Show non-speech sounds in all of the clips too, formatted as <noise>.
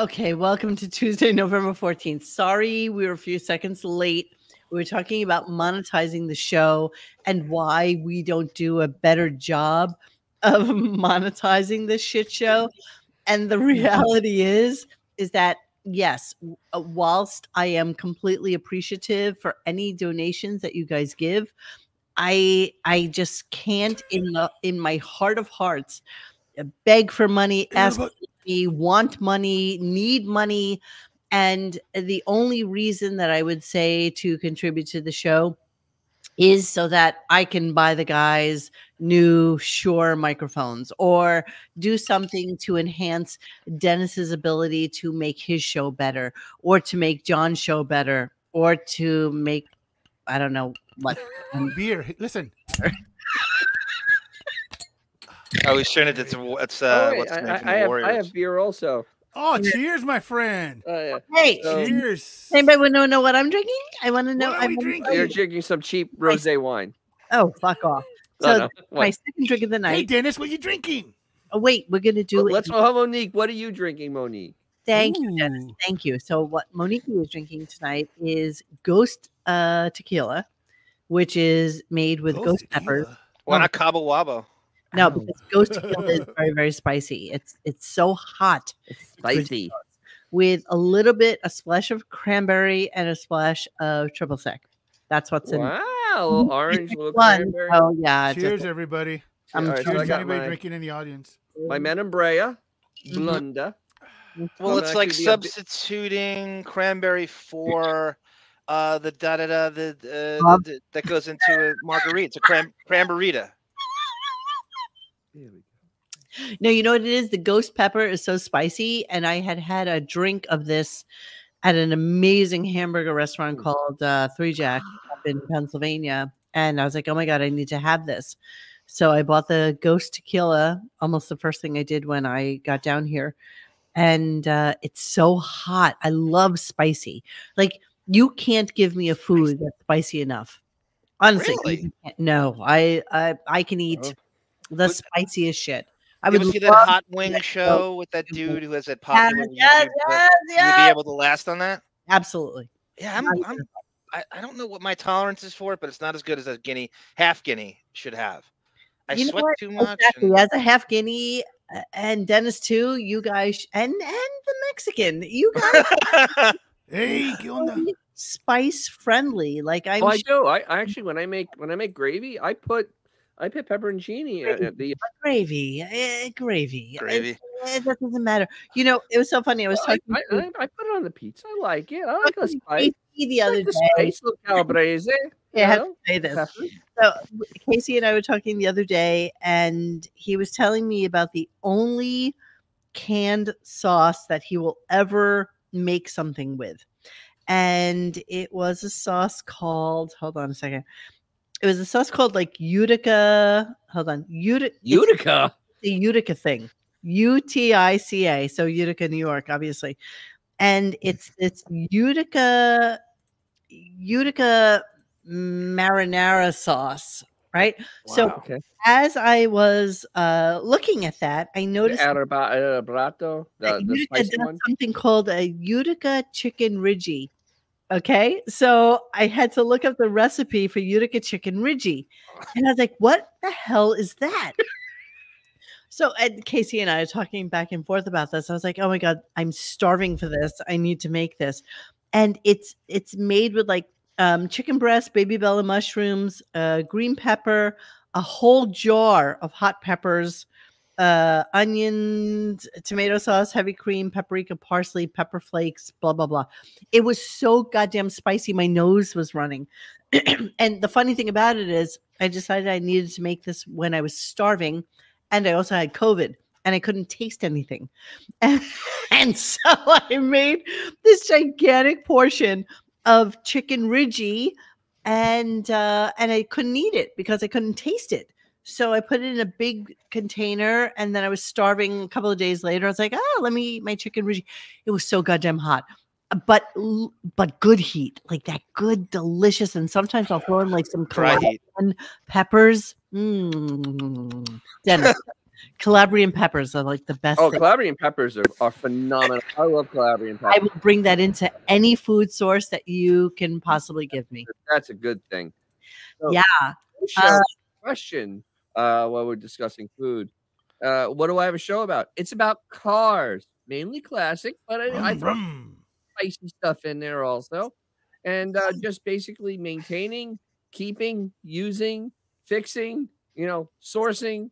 Okay, welcome to Tuesday, November 14th. Sorry, we were a few seconds late. We were talking about monetizing the show and why we don't do a better job of <laughs> monetizing this shit show. And the reality is, is that yes, uh, whilst I am completely appreciative for any donations that you guys give, I I just can't in the in my heart of hearts uh, beg for money, ask for money, want money, need money. And the only reason that I would say to contribute to the show is so that I can buy the guys new Shure microphones or do something to enhance Dennis's ability to make his show better or to make John's show better or to make I don't know what Beer. Listen. <laughs> Oh, he's turned it. It's it's Oh, uh, wait, what's I, the name I, from I the have, Warriors? I have beer also. Oh, cheers, my friend. Oh, yeah. Hey, So- Cheers. anybody want to know what I'm drinking? I want to know. What I are we wanna drinking? tell You're drinking some cheap rosé wine. Oh, fuck off. No, So no, my second drink of the night. Hey. Dennis, what are you drinking? Oh, wait, we're gonna do it. Let's know, Monique. What are you drinking, Monique? Thank you, Dennis. Thank you. So what Monique is drinking tonight is Ghost uh, Tequila, which is made with ghost, peppers. tequila. Why not Cabo Wabo? No, Oh. because ghost tequila is <laughs> very, very spicy. It's it's so hot Spicy. with a little bit, a splash of cranberry and a splash of triple sec. That's what's in Wow, a orange, little one. cranberry. Oh yeah, Cheers, just- everybody. I'm All right, so Cheers I to got anybody my, drinking in the audience. my Menembrea, Mhm. Blunda. Well, Well, it's like actually, the substituting cranberry for <laughs> uh the da da da the, uh, the that goes into a margarita. It's a cran cranberita. No, you know what it is? The ghost pepper is so spicy, and I had had a drink of this at an amazing hamburger restaurant Mm. called uh, Three Jack <gasps> up in Pennsylvania, and I was like, "Oh my god, I need to have this." So I bought the ghost tequila, almost the first thing I did when I got down here, and uh, it's so hot. I love spicy. Like you can't give me a food that's spicy enough. Honestly, Really? no. I I I can eat Oh. The But- spiciest shit. I You would ever see that hot wing that show with that dude who has that Yes, popular yes, YouTube? yes, You would yes. be able to last on that? Absolutely. Yeah, I'm, I'm I, I don't know what my tolerance is for it, but it's not as good as a guinea half guinea should have. I You sweat too much. Exactly. and- As a half guinea uh, and Dennis too, you guys and and the Mexican, you guys <laughs> Hey, ¿qué are spice friendly. Like I'm Oh, I sh- do. I, I actually, when I make when I make gravy, I put I put pepperoncini at, at the. gravy, eh, gravy. Gravy. It, that doesn't matter. You know, it was so funny. I was I, talking I, to I, I put it on the pizza. I like it. I like the spice. Casey the other like the day. spice, calabrese. Yeah, I had to say this. So Casey and I were talking the other day, and he was telling me about the only canned sauce that he will ever make something with. And it was a sauce called, hold on a second. It was a sauce called like Utica. Hold on. Utica. Utica. the Utica thing. U T I C A. So Utica, New York, obviously. And hmm. it's it's Utica Utica marinara sauce, right? So Wow. okay. as I was uh looking at that, I noticed Araba- Arabrato, uh, that uh, the, the Utica does one. something called a Utica chicken ridgy. Okay, so I had to look up the recipe for Utica chicken ridgy, and I was like, "What the hell is that?" so, and Casey and I are talking back and forth about this. I was like, "Oh my god, I'm starving for this. I need to make this," and it's it's made with like um, chicken breast, baby bella mushrooms, uh, green pepper, a whole jar of hot peppers, uh, onions, tomato sauce, heavy cream, paprika, parsley, pepper flakes, blah blah blah. It was so goddamn spicy. My nose was running. <clears throat> and the funny thing about it is, I decided I needed to make this when I was starving, and I also had COVID. And I couldn't taste anything. <laughs> And, and so <laughs> I made this gigantic portion of chicken ridgy and uh and I couldn't eat it because I couldn't taste it. So I put it in a big container and then I was starving a couple of days later. I was like, oh, let me eat my chicken ridgy. It was so goddamn hot. uh, But but good heat, like that good, delicious. And sometimes I'll throw in like some cayenne peppers. Mm. Dennis, Calabrian peppers are like the best. Oh, thing. Calabrian peppers are, are phenomenal. I love Calabrian I will bring that into any food source that you can possibly give me. That's a good thing. So, Yeah. Uh, question uh, while we're discussing food. Uh, what do I have a show about? It's about cars, mainly classic, but I, I throw spicy stuff in there also, and uh, just basically maintaining, keeping, using, fixing, you know, sourcing,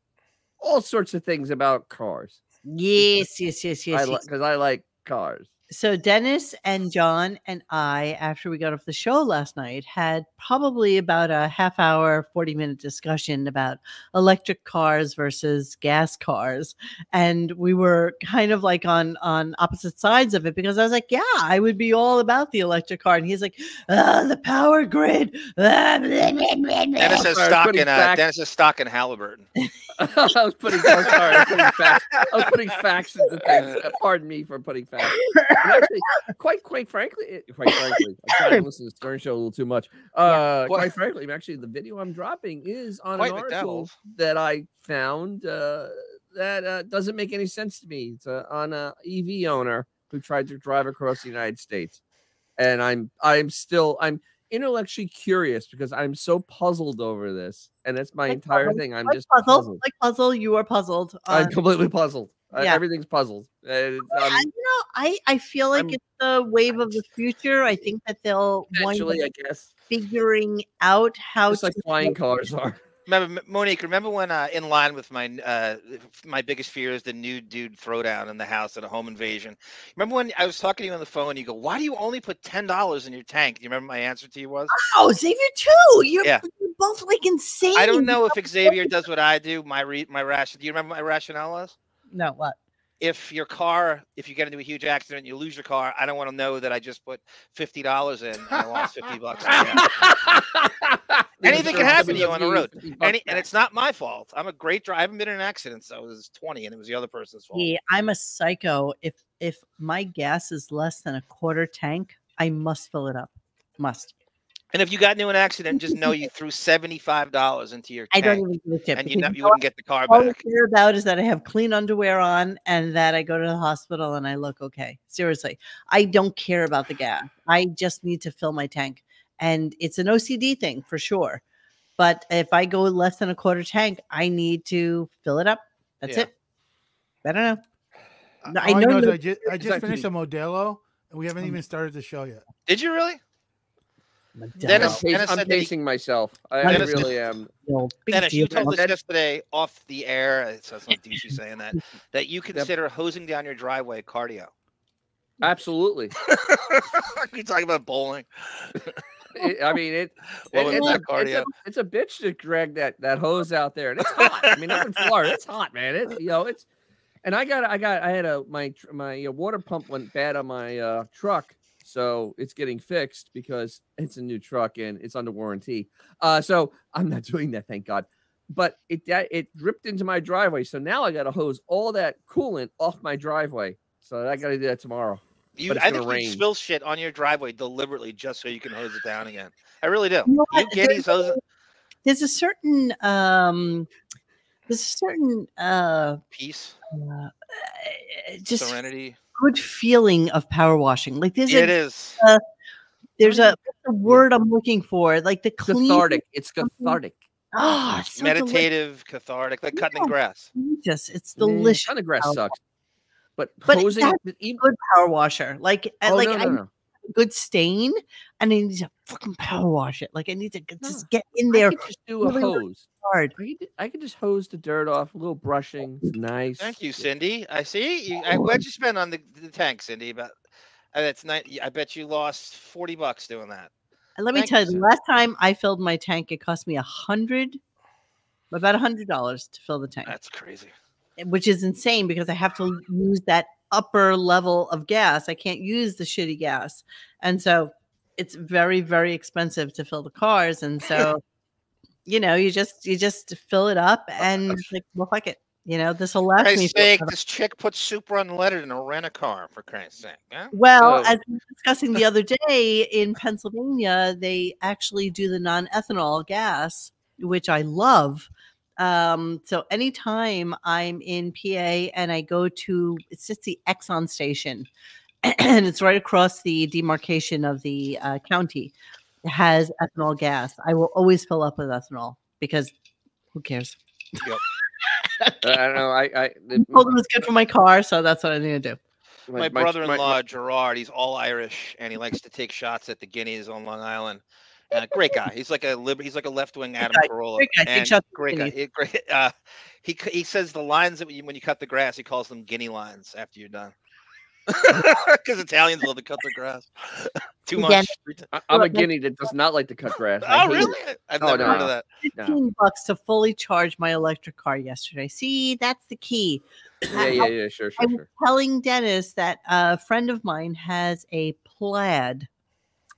all sorts of things about cars. Yes, yes, yes, yes. I yes. because I like cars. So Dennis and John and I, after we got off the show last night, had probably about a half hour, 40 minute discussion about electric cars versus gas cars. And we were kind of like on on opposite sides of it because I was like, yeah, I would be all about the electric car. And he's like, ah, the power grid. blah." <laughs> Dennis has stock putting in uh, Dennis has stock in Halliburton. <laughs> I was putting. Sorry. I was putting facts. I was putting facts into things. Uh, Pardon me for putting facts. And actually, quite quite frankly, quite frankly, I'm trying to <laughs> listen to Stern Show a little too much. Uh, quite frankly, actually, the video I'm dropping is on an article that I found uh, that uh, doesn't make any sense to me. It's uh, on a EV owner who tried to drive across the United States, and I'm I'm still I'm intellectually curious because I'm so puzzled over this, and that's my Like entire puzzle- thing. I'm like just puzzle, puzzled. like puzzle, you are puzzled. I'm completely puzzled. Uh, everything's puzzled. Uh, it's, I- um, you know, I, I feel like I'm- it's the wave of the <laughs> future. I think that they'll eventually, I guess, figuring out how just to like flying cars are. Remember, Monique. Remember when uh, in line with my uh, my biggest fear is the new dude throwdown in the house at a home invasion. Remember when I was talking to you on the phone? and You go, "Why do you only put ten dollars in your tank?" Do you remember my answer to you was? Oh, Xavier too. You're, Yeah. you're both like insane. I don't know if Xavier does what I do. My re- my ration. Do you remember what my rationale was? No, what? If your car, if you get into a huge accident, and you lose your car. I don't want to know that I just put fifty dollars in and I lost fifty bucks. <laughs> Anything can happen to you on the road. Any, and it's not my fault. I'm a great driver. I haven't been in an accident, so it was twenty, and it was the other person's fault. Yeah, I'm a psycho. If if my gas is less than a quarter tank, I must fill it up. Must. And if you got into an accident, just know you <laughs> threw seventy-five dollars into your I tank, don't even give a shit. and you know you you know wouldn't get the car back. all I care about is that I have clean underwear on and that I go to the hospital and I look okay. Seriously, I don't care about the gas. I just need to fill my tank, and it's an OCD thing for sure. But if I go less than a quarter tank, I need to fill it up. That's Yeah. it. I don't know. Uh, no, I All I know know is you- I just, I just finished a Modelo, and we haven't even started the show yet. Did you really? Madonna, Dennis- I'm, pace- Dennis I'm said that he- pacing myself. I, I Dennis- really am. no, Dennis, you told us yesterday off the air. It sounds like douchey saying that. <laughs> That you consider hosing down your driveway cardio. Absolutely. <laughs> you talking about bowling? <laughs> It- I mean, it, Blowing it- it's, a, back it's, cardio. a, it's a bitch to drag that that hose out there, and it's hot. I mean, I'm in Florida. It's hot, man. It, you know, it's. And I got, I got, I had a my tr- my uh, water pump went bad on my uh, truck, so it's getting fixed because it's a new truck and it's under warranty. Uh, so I'm not <laughs> doing that, thank God. But it that it dripped into my driveway, so now I got to hose all that coolant off my driveway. So I got to do that tomorrow. You, But it's I gonna you spill shit on your driveway deliberately just so you can hose it down again. I really do. You know You what? giddies There's- hose There's a certain um, there's a certain uh, peace, uh just serenity. Good feeling of power washing. Like there's Yeah, it a is. Uh, there's a mm. what's the word I'm looking for. Like the clean Cathartic. It's mm-hmm. cathartic. Oh, it's so Meditative, cathartic, like cutting Yeah. grass. Mm, delicious. It's delicious. Kind of grass sucks. But, But hosing, that's it- even, Good power washer. Like I oh, like no, I no, need no. A good stain and I need to fucking power wash it. Like I need to g- No. just get in I there could just do a really, really hose. hard. I could, I could just hose the dirt off, a little brushing. It's nice. Thank you, Cindy. I see. You, I, what'd you spend on the, the tank, Cindy? About uh, that's night. I bet you lost forty bucks doing that. And let me tell you, you, the sir. last time I filled my tank, it cost me a hundred, about a hundred dollars to fill the tank. That's crazy. which is insane because I have to use that upper level of gas. I can't use the shitty gas. And so it's very, very expensive to fill the cars. And <laughs> so, you know, you just you just fill it up and like, well, fuck it. You know, this will last me. Christ's sake, this chick put super unleaded in a rent a car for Christ's sake. Huh? Well, So- as we were discussing the <laughs> other day in Pennsylvania, they actually do the non-ethanol gas, which I love. Um, so anytime I'm in PA and I go to, it's just the Exxon station, <clears throat> and it's right across the demarcation of the uh, county. It has ethanol gas. I will always fill up with ethanol because who cares? <laughs> I don't know. I, I I told them it's good for my car, so that's what I need to do. My, brother-in-law Gerard, he's all Irish, and he likes to take shots at the Guineas on Long Island. Uh, great guy. He's like a lib- he's like a left-wing Adam guy, Carolla. great guy, and shots at the great guy. He- great. <laughs> Uh, he he says the lines that when you, when you cut the grass, he calls them guinea lines after you're done. <laughs> Because Italians love to cut the grass. <laughs> Too much. I, I'm a guinea that does not like to cut grass. I Oh, hate it. really? I've Oh, never heard of that. No. 15 bucks to fully charge my electric car yesterday. See, that's the key. Yeah, yeah, yeah. Sure, I sure, was sure. telling Dennis that a friend of mine has a plaid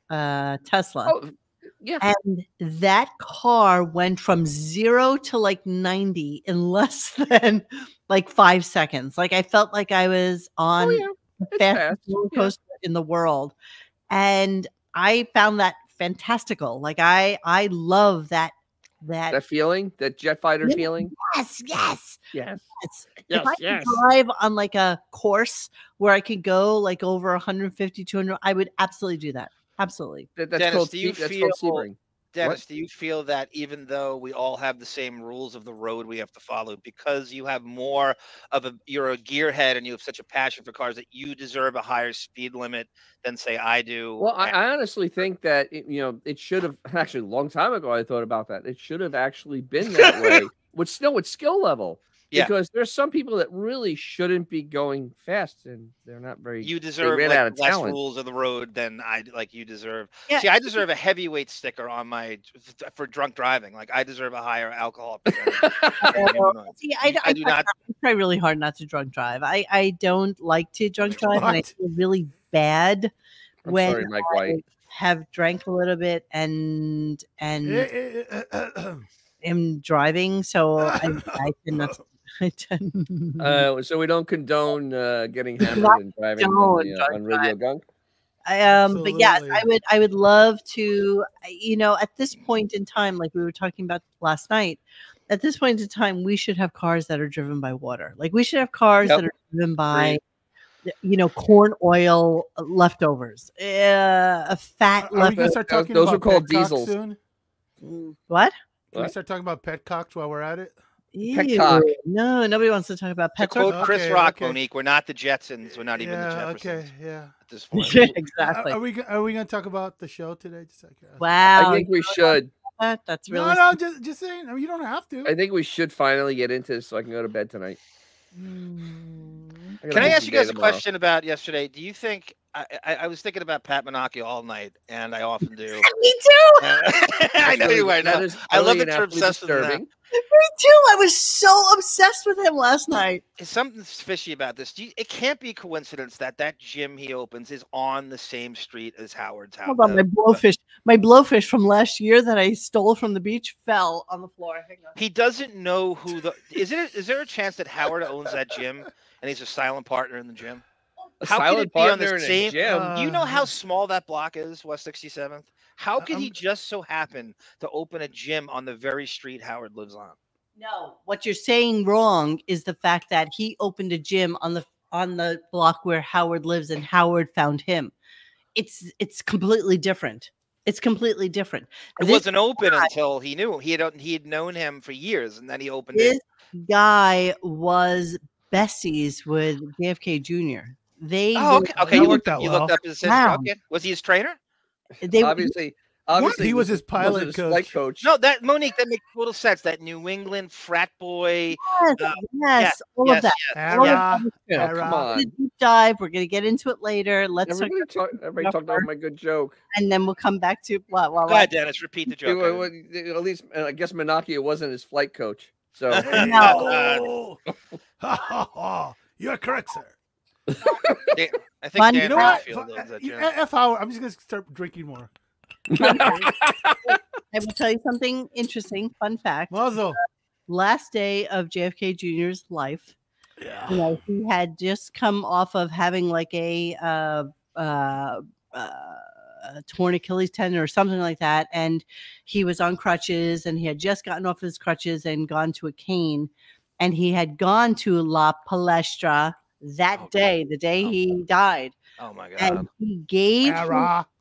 uh, Tesla. Oh, yeah. And that car went from zero to like 90 in <laughs> less than like five seconds. Like I felt like I was oh, on Oh, yeah. the fastest fast, roller yeah. coaster in the world. And I found that fantastical. Like I I love that that, That feeling, that jet fighter Yeah. feeling. yes, yes. Yes. It's, Yes, if I yes. drive on like a course where I could go like over 150, 200, I would absolutely do that. Absolutely. That, that's Dennis, called do you that's feel- called Sebring. Dennis, do you feel that even though we all have the same rules of the road we have to follow, because you have more of a you're a gearhead and you have such a passion for cars that you deserve a higher speed limit than say I do? Well, I honestly think that it, you know it should have <laughs> actually a long time ago. I thought about that. It should have actually been that way. <laughs> With snow, with skill level, Yeah. because there's some people that really shouldn't be going fast, and they're not very. you deserve ran like, out of less talent. rules of the road than I like you deserve. Yeah. See, I deserve a heavyweight sticker on my for drunk driving. Like I deserve a higher alcohol <laughs> percentage. than you do. See, I, I do not. I try really hard not to drunk drive. I, I don't like to drunk <laughs> drive, and I feel really bad I'm when sorry, Mike I White. have drank a little bit and and Eh, eh, eh, <clears throat> am driving. So I, I tend <laughs> not. <laughs> To, I tend, <laughs> Uh, so we don't condone uh, getting <laughs> hammered and driving on, the, uh, on radio gunk. I, um, but yes, I would. I would love to. You know, at this point in time, like we were talking about last night, at this point in time, we should have cars that are driven by water. Like we should have cars Yep. that are driven by, you know, corn oil leftovers, uh, a fat Are we left. gonna start Those- talking those are about called petcocks diesels. soon? What? Can we start talking about petcocks while we're at it? Petcock. Ew, No, nobody wants to talk about To pet. quote Chris Rock, okay. Monique, we're not the Jetsons. We're not even the yeah. Jeffersons Okay. Yeah. at this <laughs> point. Yeah, exactly. Are, we are we gonna talk about the show today? Just like, uh, Wow, I think we should. that, that's really No, no, just just saying. I mean, you don't have to. I think we should finally get into this so I can go to bed tonight. Mm. I Can I ask you day guys a question about yesterday? Do you think I, I, I was thinking about Pat Manocchia all night, and I often do. <laughs> Me too. <laughs> I know really- you are. that No, I love really that you're inaptly obsessed with that. <laughs> Me too. I was so obsessed with him last night. Something's fishy about this. Do you, it can't be coincidence that that gym he opens is on the same street as Howard's house. Hold on, my blowfish, my blowfish from last year that I stole from the beach fell on the floor. Hang on. He doesn't know who the is it. Is there a chance that Howard owns that gym and he's a silent partner in the gym? A How could it be on partner the same- gym. You know how Uh, small that block is, West 67th? How could he I'm- just so happen to open a gym on the very street Howard lives on? No, what you're saying wrong is the fact that he opened a gym on the on the block where Howard lives, and Howard found him. It's it's completely different. It's completely different. It This wasn't open guy- until he knew he had he had known him for years, and then he opened it. This it. guy was Bessie's with JFK Jr. They Oh, were- okay. Okay, you worked looked, out you well. looked up his Wow. okay. Was he his trainer? they were- obviously, obviously, he was his pilot wasn't his coach. flight coach. No, that Monique, that makes total sense. That New England frat boy. yes, uh, yes, all yes, of that. yes. All of Era, that is. Oh, era. come We're on. gonna deep dive. We're gonna get into it later. Let's talk, Everybody, talk, everybody enough talked about my good joke. and then we'll come back to what. what, Go ahead, Dennis. Repeat the It joke. wa- wa- at least, uh, I guess Manocchia wasn't his flight coach. So <laughs> No. Ha, ha, ha. You're correct, sir. I think Fun- Dan You know what? F- owns that. F Howard. I'm just gonna start drinking more. <laughs> <laughs> I will tell you something interesting. Fun fact: Muzzle. last day of JFK Jr.'s life, you know, he had just come off of having like a uh, uh, uh, a torn Achilles tendon or something like that, and he was on crutches, and he had just gotten off his crutches and gone to a cane, and he had gone to La Palestra that Oh, God. day, the day Oh. he died, Oh my god. and he gave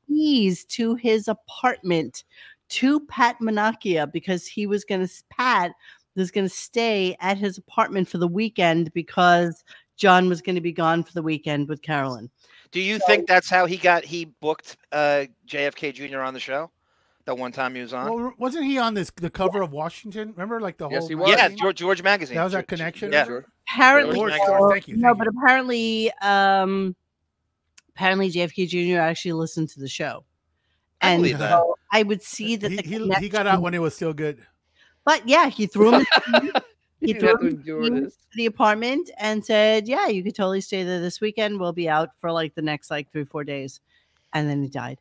keys to his apartment to Pat Manocchia because he was going to Pat was going to stay at his apartment for the weekend because John was going to be gone for the weekend with Carolyn. Do you think that's how he got he booked uh JFK Jr. on the show? That one time he was on? Well, wasn't he on this the cover of Washington? Remember, like the Yes, whole. Yes, he was. yeah. George George magazine. That was our connection? Yeah. Sure. Apparently, George George, George, George, thank you. no, thank but apparently, um, apparently JFK Jr. actually listened to the show, I and believe so I would see that he, the he, he got out when it was still good. But yeah, he threw him. <laughs> He didn't have to threw him endure in this. the apartment and said, "Yeah, you could totally stay there this weekend. We'll be out for like the next like three four days," and then he died.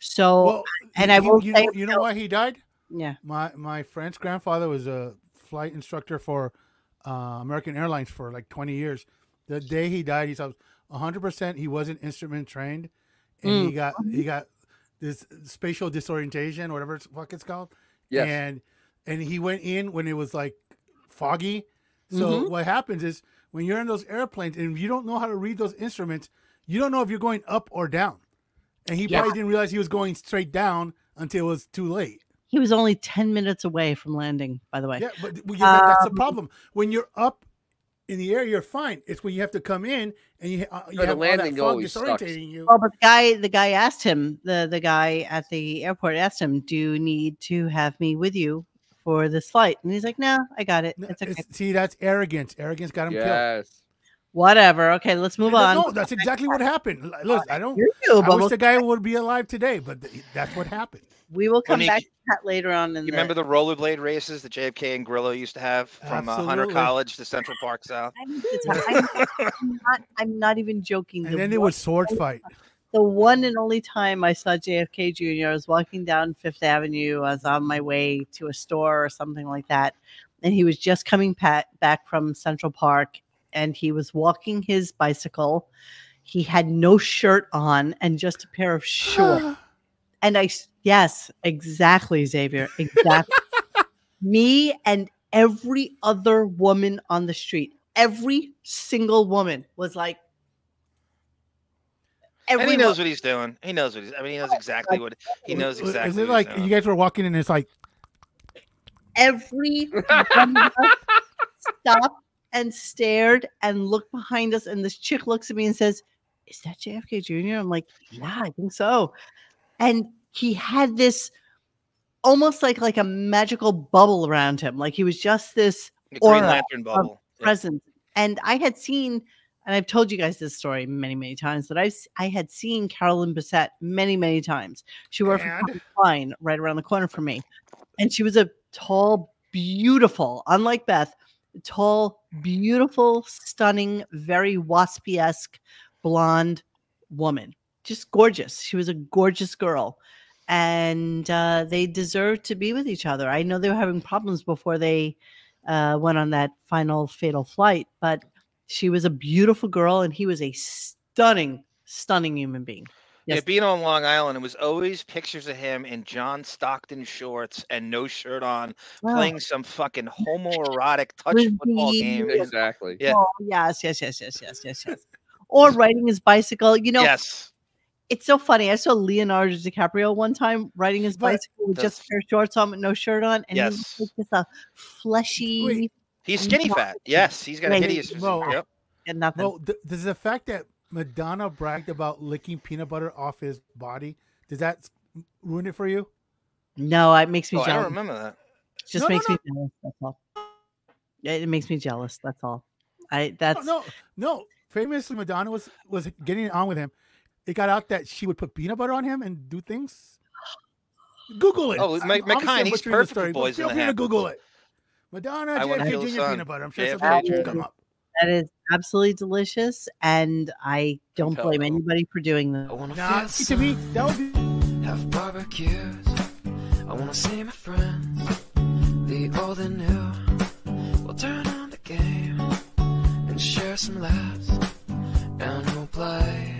So Well, and he- I he- will you say know, you know why he died? yeah, My my friend's grandfather was a flight instructor for uh, American Airlines for like 20 years. The day he died, he said 100 percent he wasn't instrument trained, and Mm. he got he got this spatial disorientation, whatever the fuck it's called. Yes. And and he went in when it was like foggy. So Mhm. what happens is when you're in those airplanes and you don't know how to read those instruments, you don't know if you're going up or down. And he Yeah. probably didn't realize he was going straight down until it was too late. he was only ten minutes away from landing. By the way, Yeah, but well, yeah, that- that's the Um, problem. When you're up in the air, you're fine. It's when you have to come in and you, uh, you the have all landing that fog always sucks. disorientating you. well, but the guy the guy asked him the the guy at the airport asked him, "Do you need to have me with you for this flight?" And he's like, "No, I got it. It's okay. it's- see, that's arrogance. Arrogance got him killed. Yes. Whatever. Okay, let's move on." No, that's exactly what happened. Look, I don't. You do, I wish we'll- the guy would be alive today, but th- that's what happened. we will come When he- back to that later on. In You the, remember the rollerblade races that JFK and Grillo used to have from uh, Hunter College to Central Park South? I'm, I'm, I'm not, I'm not even joking. And The then there one- was sword fight. the one and only time I saw JFK Jr. I was walking down Fifth Avenue. I was on my way to a store or something like that, and he was just coming pa- back from Central Park, and he was walking his bicycle. He had no shirt on and just a pair of shorts. <gasps> and I, yes, exactly, Xavier, exactly. <laughs> Me and every other woman on the street, every single woman was like. And he knows what he's doing. He knows what he's. I mean, he knows oh, exactly what he knows exactly. Is what it he's like doing. you guys were walking and it's like, every one of us <laughs> stopped and stared and looked behind us and this chick looks at me and says is that jfk jr i'm like yeah i think so and he had this almost like like a magical bubble around him like he was just this Green Lantern bubble. Yeah. presence and i had seen and i've told you guys this story many many times but I had seen carolyn Bessette many many times she worked for And? Calvin Klein right around the corner from me and she was a tall beautiful unlike beth tall beautiful stunning very waspy-esque blonde woman just gorgeous she was a gorgeous girl and uh, they deserved to be with each other i know they were having problems before they uh, went on that final fatal flight. But she was a beautiful girl, and he was a stunning, stunning human being. Yeah, being on Long Island, it was always pictures of him in John Stockton shorts and no shirt on, Wow. playing some fucking homoerotic touch With football the- game. Exactly. Yeah. Oh, yes, yes, yes, yes, yes, yes, yes. Or riding his bicycle. You know, yes. it's so funny. I saw Leonardo DiCaprio one time riding his But- bicycle with just a pair of shorts on with no shirt on, and he was just a fleshy Wait. He's skinny fat. Yes, he's got a hideous physique. well, Yep. and nothing. well, th- does the fact that Madonna bragged about licking peanut butter off his body, does that ruin it for you? no, it makes me Oh, I don't jealous. remember that. It just No, no, makes no. me jealous. That's all. It makes me jealous. That's all. I that's no, no, no. Famously, Madonna was was getting on with him. It got out that she would put peanut butter on him and do things. Google it. Oh, I'm- Mc- obviously McKine, he's butchering the perfect for story, but boys in Feel the free to Google it. Madonna, I wanna JFK Jr. son. peanut butter. I'm sure JFK some pictures come up. That is absolutely delicious, and I don't blame anybody for doing that. I that. wanna Nah, feel to me, that would be have barbecues. I wanna see my friends, the old and new. We'll turn on the game and share some laughs, and we'll play.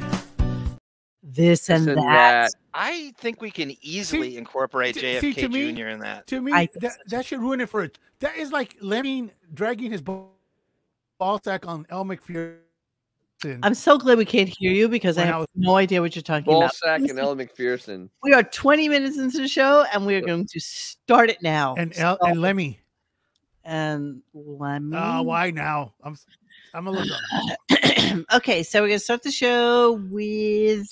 This and This and that. I I think we can easily incorporate see- see, JFK me- Jr. in that. To me, I that, that should ruin it for it. That is like Lemmy dragging his ball, ball sack on Elle Macpherson. I'm so glad we can't hear you because I have no idea what you're talking Ball about. sack and Elle Macpherson. We are 20 minutes into the show and we are going to start it now. and El, So- and Lemmy. and let me. Uh, why now? I'm I'm a little. <clears throat> okay, so we're gonna start the show with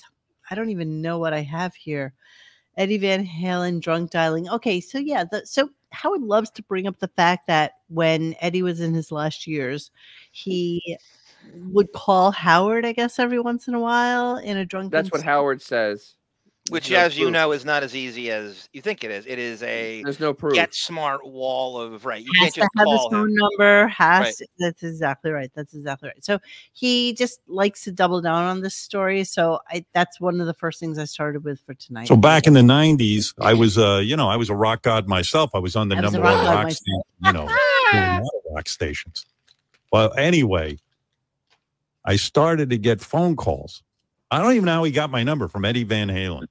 I don't even know what I have here. Eddie Van Halen drunk dialing. Okay, so yeah, the, so Howard loves to bring up the fact that when Eddie was in his last years, he would call Howard, I guess, every once in a while in a drunken. That's what state. Howard says. Which, no as you know, is not as easy as you think it is. It is a There's no proof. get smart wall of right. You has can't to just have his phone him. number. Has Right. to- that's exactly right. That's exactly right. So he just likes to double down on this story. So I that's one of the first things I started with for tonight. So back in the '90s, I <laughs> was, uh, you know, I was a rock god myself. I was on the I was number one god rock, station, you know, doing a lot of rock stations. Well, anyway, I started to get phone calls. I don't even know how he got my number from Eddie Van Halen.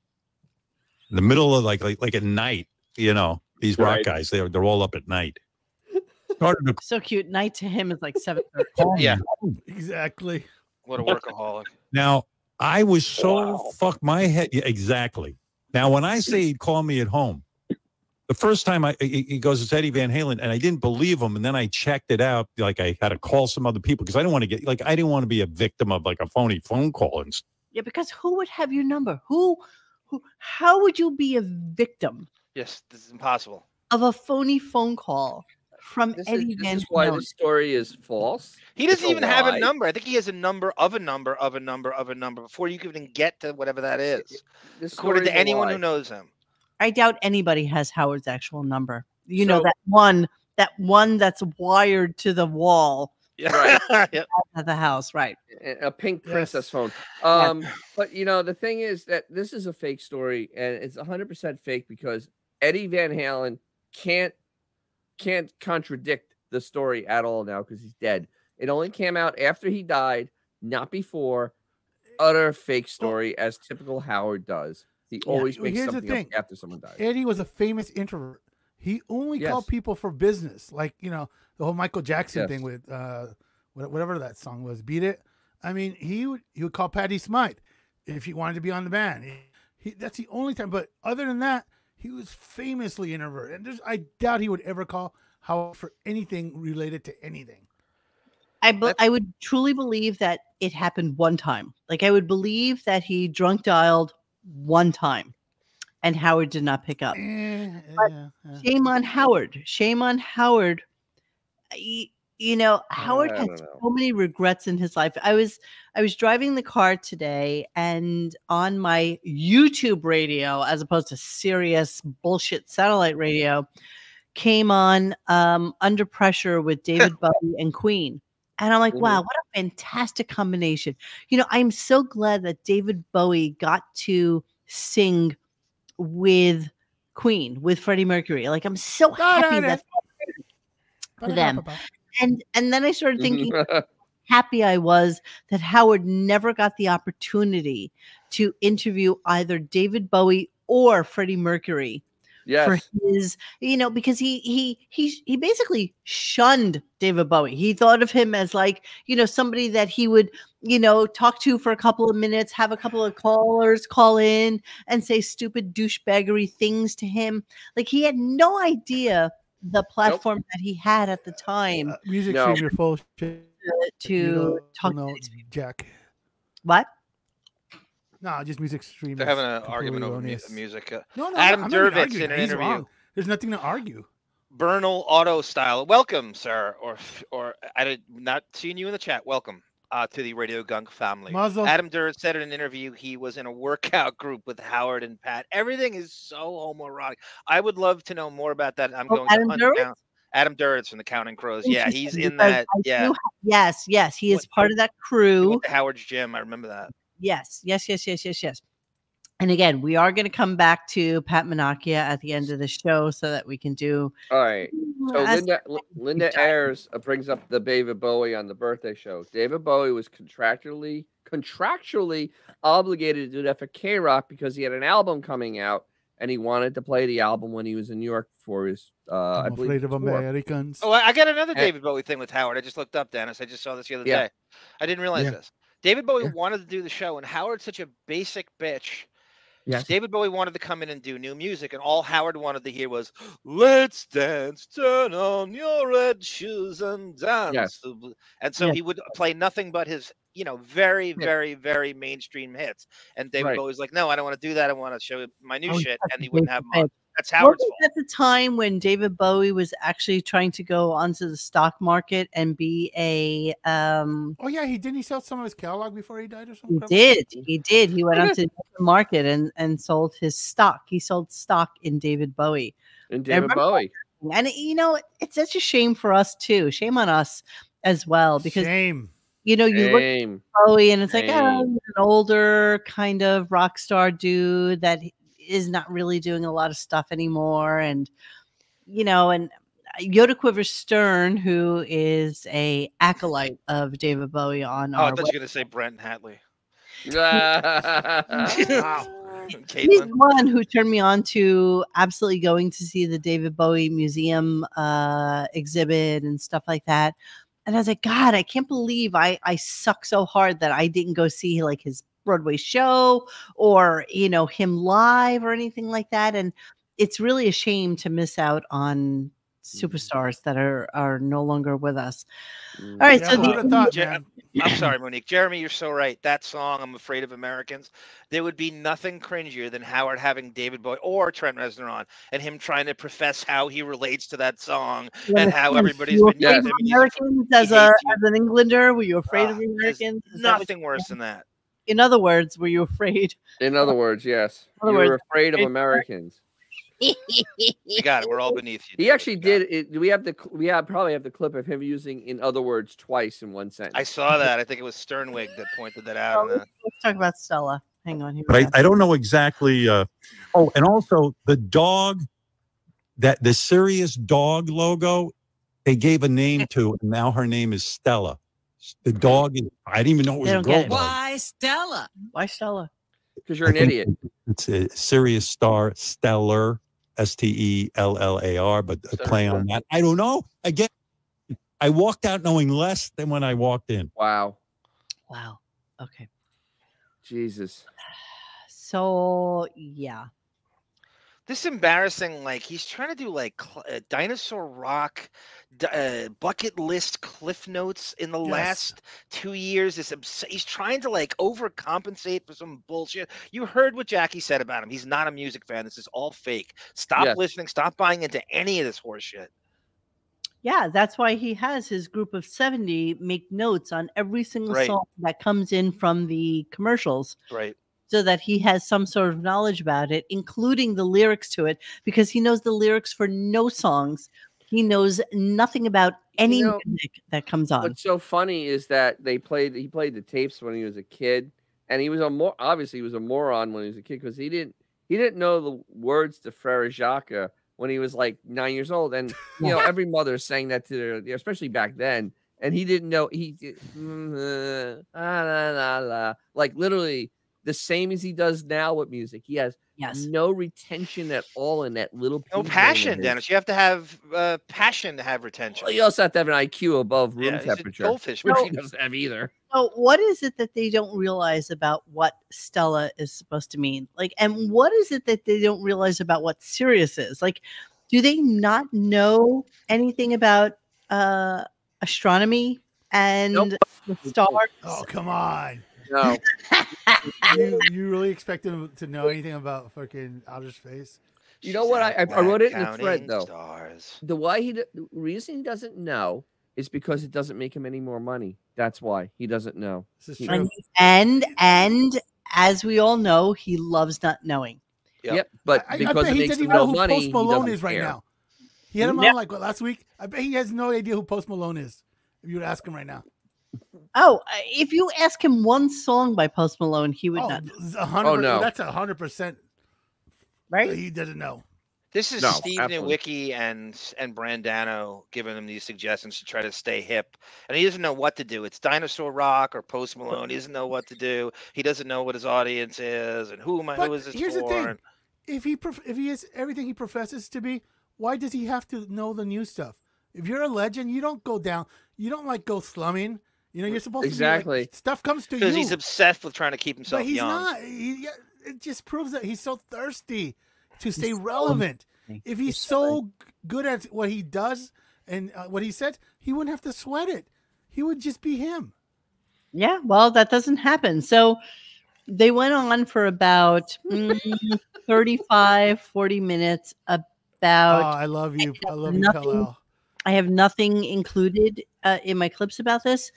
In the middle of like like, like at night, you know, these rock Right. guys, they're they're all up at night. Started to so cute. Night to him is like seven. <laughs> Yeah. exactly. What a workaholic. Now, I was so Wow. fuck my head. Yeah, exactly. Now, when I say he'd call me at home, the first time I he he goes, it's Eddie Van Halen, and I didn't believe him. And then I checked it out. Like I had to call some other people because I didn't want to get like I didn't want to be a victim of like a phony phone call and. Yeah, because who would have your number? Who, who? How would you be a victim Yes, this is impossible. of a phony phone call from This is, Eddie this Van is why Halen? this story is false. He doesn't a even have a number. I think he has a number of a number of a number of a number before you can even get to whatever that is. This According to anyone who knows him. I doubt anybody has Howard's actual number. You know that one, that one that's wired to the wall Yeah. Right. <laughs> Yep. at the house, right? a a pink Yes. princess phone. Um, but you know the thing is that this is a fake story, and it's hundred percent fake because Eddie Van Halen can't can't contradict the story at all now because he's dead. It only came out after he died, not before. Utter fake story, as typical Howard does. He always Well, makes here's the something up thing. after someone dies. Eddie was a famous introvert. He only called people for business, like you know the whole Michael Jackson Yes. thing with uh, whatever that song was, "Beat It." I mean, he would he would call Patty Smyth if he wanted to be on the band. He, he, that's the only time. But other than that, he was famously introvert, and there's, I doubt he would ever call Howard for anything related to anything. I be- I would truly believe that it happened one time. Like I would believe that he drunk dialed one time, and Howard did not pick up. Eh, But yeah, yeah. Shame on Howard. Shame on Howard. Y- You know, Howard has know. so many regrets in his life. I was I was driving the car today and on my YouTube radio, as opposed to Sirius bullshit satellite radio, came on um, Under Pressure with David <laughs> Bowie and Queen. And I'm like, wow, what a fantastic combination. You know, I'm so glad that David Bowie got to sing with Queen, with Freddie Mercury. Like, I'm so happy that for them. and and then I started thinking <laughs> happy I was that Howard never got the opportunity to interview either David Bowie or Freddie Mercury for yes. his, you know, because he he he he basically shunned David Bowie. He thought of him as like, you know, somebody that he would, you know, talk to for a couple of minutes, have a couple of callers call in and say stupid douchebaggery things to him. Like he had no idea the platform that he had at the time Uh, music No. stream, you're full of shit. to You don't- talk don't to know these people. Jack. What? No, just music streaming. They're having an completely argument over mu- music. Uh, No, no, Adam I'm not even Duritz arguing. in an He's interview. wrong. There's nothing to argue. Bernal Auto Style. Welcome, sir, or or I did not seeing you in the chat. Welcome uh, to the Radio Gunk family. Muzzle. Adam Durr said in an interview he was in a workout <laughs> group with Howard and Pat. Everything is so homoerotic. I would love to know more about that. I'm Oh, going Adam to hunt Duritz? down Adam Duritz from the Counting Crows. Yeah, he's in that. Yeah, yes, yes, he is What- part of that crew. Howard's gym. I remember that. Yes, yes, yes, yes, yes, yes. And again, we are going to come back to Pat Manocchia at the end of the show so that we can do. All right. So Linda L- Linda dive. Ayers uh, brings up the David Bowie on the birthday show. David Bowie was contractually contractually obligated to do that for K Rock because he had an album coming out and he wanted to play the album when he was in New York for his uh I I'm believe afraid of. Americans. Oh, I I got another And- David Bowie thing with Howard. I just looked up, Dennis. I just saw this the other Yeah. day. I didn't realize Yeah. this. David Bowie Yeah. wanted to do the show, and Howard's such a basic bitch. Yes. David Bowie wanted to come in and do new music, and all Howard wanted to hear was "Let's dance, turn on your red shoes and dance." Yes. And so Yeah. he would play nothing but his, you know, very, Yeah. very, very mainstream hits. And David Right. Bowie's like, "No, I don't want to do that. I want to show my new Oh, shit," and he wouldn't have him on. Bitch. That's Howard's Wasn't fault. that the time when David Bowie was actually trying to go onto the stock market and be a um Oh yeah, he didn't he sell some of his catalog before he died or something? He did he did he went onto the market and and sold his stock he sold stock in David Bowie And David Bowie. and you know it's such a shame for us too shame on us as well because Shame. you know you look at Shame. Bowie and it's like oh he's an older kind of rock star dude that is not really doing a lot of stuff anymore and you know and Yoda Quiver Stern who is a acolyte of David Bowie on Oh, I our thought you were gonna say Brent Hatley. <laughs> Wow. <laughs> <laughs> He's the one who turned me on to absolutely going to see the David Bowie museum uh, exhibit and stuff like that. And I was like, God, I can't believe I I suck so hard that I didn't go see like his Broadway show or you know him live or anything like that. And it's really a shame to miss out on superstars that are are no longer with us. All right, Yeah, so the thought, man? I'm sorry, Monique. Jeremy, you're so right. That song, I'm Afraid of Americans, there would be nothing cringier than Howard having David Bowie or Trent Reznor on and him trying to profess how he relates to that song and how everybody's been afraid Yes. of using him and he's- Americans as a you. as an Englander? Were you afraid of Ah, Americans? Is Nothing worse than that. In other words, were you afraid? In other words, yes. <laughs> other you words, were afraid of Americans. You got it. We're all beneath you. He dude. actually You got it. did it. We have the we have probably have the clip of him using "in other words" twice in one sentence. I saw that. I think it was Sternwig that pointed that out. Let's talk about Stella. Hang on here. but I, I don't know exactly. Uh, oh, and also the dog, that the Sirius dog logo, they gave a name to, and now her name is Stella. The dog is. I didn't even know it was They a don't girl get it. dog. Why, Stella? Why Stella? because you're an I think idiot. It's a Sirius Star Stellar, S T E L L A R, but a play on that. I don't know. Again, I walked out knowing less than when I walked in. Wow, Wow. Okay. Jesus. So yeah. This embarrassing, like he's trying to do like cl- uh, dinosaur rock, d- uh, bucket list cliff notes in the Yes. last two years. This obs- he's trying to like overcompensate for some bullshit. You heard what Jackie said about him. He's not a music fan. This is all fake. Stop Yes. listening. Stop buying into any of this horseshit. Yeah, that's why he has his group of 70 make notes on every single Right. song that comes in from the commercials Right. So that he has some sort of knowledge about it, including the lyrics to it, because he knows the lyrics for no songs. He knows nothing about any know, music that comes on. What's so funny is that they played. He played the tapes when he was a kid, and he was a more obviously he was a moron when he was a kid because he didn't he didn't know the words to Frere Jacques when he was like nine years old, and you know <laughs> every mother sang that to their, especially back then, and he didn't know he did, mm, uh, ah, la, la, la, like literally the same as he does now with music. He has Yes. no retention at all in that little No pea brain of passion. Dennis. You have to have uh, passion to have retention. Well, you also have to have an IQ above room Yeah, he's a temperature, goldfish, which he doesn't have either. So, what is it that they don't realize about what Stella is supposed to mean? Like, and what is it that they don't realize about what Sirius is? Like, do they not know anything about uh, astronomy and the stars? Oh come on! No, <laughs> You you really expect him to know anything about fucking outer space? You know She's what? I- I- I wrote it in the thread, counting though. Stars. the why he the reason he doesn't know is because it doesn't make him any more money. That's why he doesn't know. This is true. And, and and as we all know, he loves not knowing. Yep. Yep, but I, I because bet it he makes doesn't him even know no who money, Post Malone doesn't is right care. now. He had him Yeah. on like what, last week. I bet he has no idea who Post Malone is. If you would ask him right now, Oh, uh, if you ask him one song by Post Malone, he would oh, not. know, it's a hundred. Oh, no. that's a hundred percent. Right? He doesn't know. This is No, Steve absolutely. Nowicki and and Brandano giving him these suggestions to try to stay hip, and he doesn't know what to do. It's Dinosaur Rock or Post Malone. He doesn't know what to do. He doesn't know what his audience is and who am I? But Who is this here's the thing. If he prof- if he is everything he professes to be, why does he have to know the new stuff? If you're a legend, you don't go down. You don't like go slumming. You know, you're supposed to Exactly. like, stuff comes to you. Because he's obsessed with trying to keep himself but he's young. not. He, yeah, it just proves that he's so thirsty to stay relevant. If he's so g- good at what he does and uh, what he said, he wouldn't have to sweat it. He would just be him. Yeah, well, that doesn't happen. So they went on for about <laughs> mm, 35, 40 minutes Oh, about I love you. I love you, nothing- Kal-El. I have nothing included uh, in my clips about this,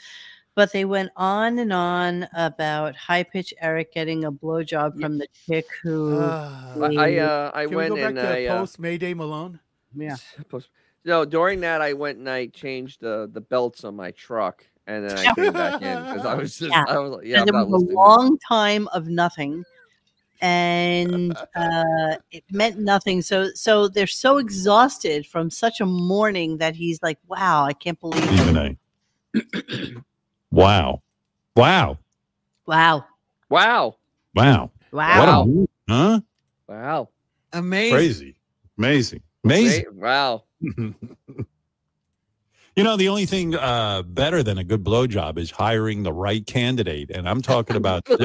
but they went on and on about high pitch Eric getting a blowjob Yeah. from the chick who. Ah. I, I uh I Can we went go back and to I uh, post Mayday Malone? yeah. <laughs> post- no during that I went and I changed the the belts on my truck and then I came back in because I was <laughs> just Yeah. I was like, yeah I'm and there not was a long time of nothing and <laughs> uh it meant nothing so so they're so exhausted from such a morning that he's like wow i can't believe it. Even I. <clears throat> wow. Wow. wow Wow. Wow. wow What a move, huh? Wow. Amazing. Crazy. Amazing. Amazing. Wait, Wow. <laughs> you know, the only thing uh, better than a good blowjob is hiring the right candidate. And I'm talking about <laughs>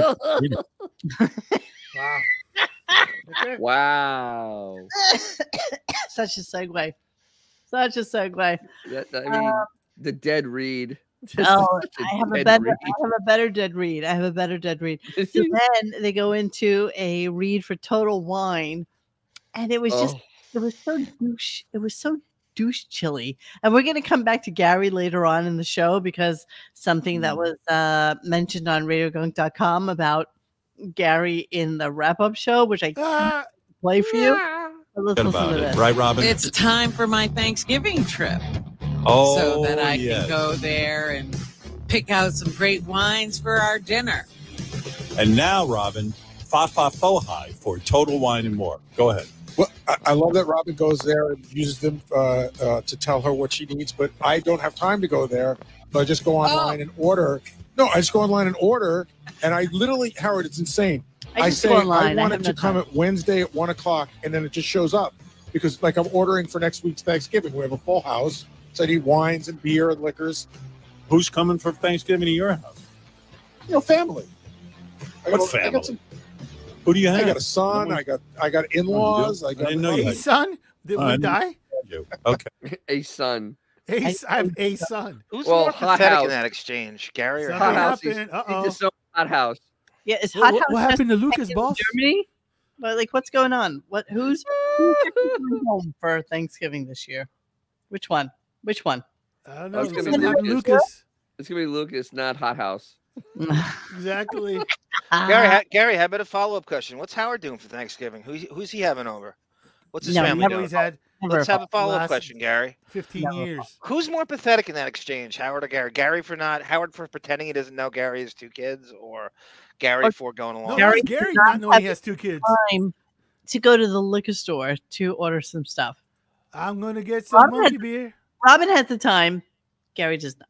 Wow. Okay. wow. <coughs> such a segue such a segue That, that- I mean, the dead read. <laughs> Just oh i have a better read. i have a better dead read i have a better dead read so then they go into a read for total wine and it was just Oh, it was so douche it was so douche chilly and we're going to come back to gary later on in the show because something that Mm. was uh, mentioned on radiogunk.com about gary in the wrap-up show which i can't Ah, play for you let's listen about to it. this Right, Robin? It's time for my Thanksgiving trip oh, so that I yes. can go there and pick out some great wines for our dinner. And now, Robin, fa fa fo hi for Total Wine and More. Go ahead. Well, I, I love that Robin goes there and uses them uh, uh, to tell her what she needs, but I don't have time to go there. So I just go online and order. No, I just go online and order, and I literally, Howard, it's insane. i, just say go online I I want have it no to come time. at Wednesday at one o'clock, and then it just shows up because, like, I'm ordering for next week's Thanksgiving. We have a full house, so I need wines and beer and liquors. Who's coming for Thanksgiving to your house? You know, family. I What got, I family? got, some, Who do you have? I got a son. I got I got oh, in-laws. I I got didn't know you a son that Oh, I didn't- die. You. Okay. <laughs> a son. A I- s- I have a son. Who's Well, more hot pathetic house. in that exchange, Gary or Hot Howard? house. He's- happened. Uh-oh. so hot house. yeah is hot what, House what just happened to Lucas, in boss? germany Well, like what's going on what who's, who's <laughs> coming home for thanksgiving this year which one which one I don't Oh, know. it's gonna Something be Lucas. Lucas. It's gonna be Lucas, not hot house. <laughs> Exactly. Gary, ha- Gary, how about a follow up question? What's Howard doing for Thanksgiving? Who's who's he having over? What's his No, family doing? He's had Let's have a follow up question, Gary. 15 No. years. Who's more pathetic in that exchange, Howard or Gary? Gary for not Howard for pretending he doesn't know Gary has two kids, or Gary Or- for going along? No, Gary Gary, Gary did not not knowing he has two kids. time to go to the liquor store to order some stuff. I'm gonna get some Robin had- monkey beer. Robin had the time. Gary does not.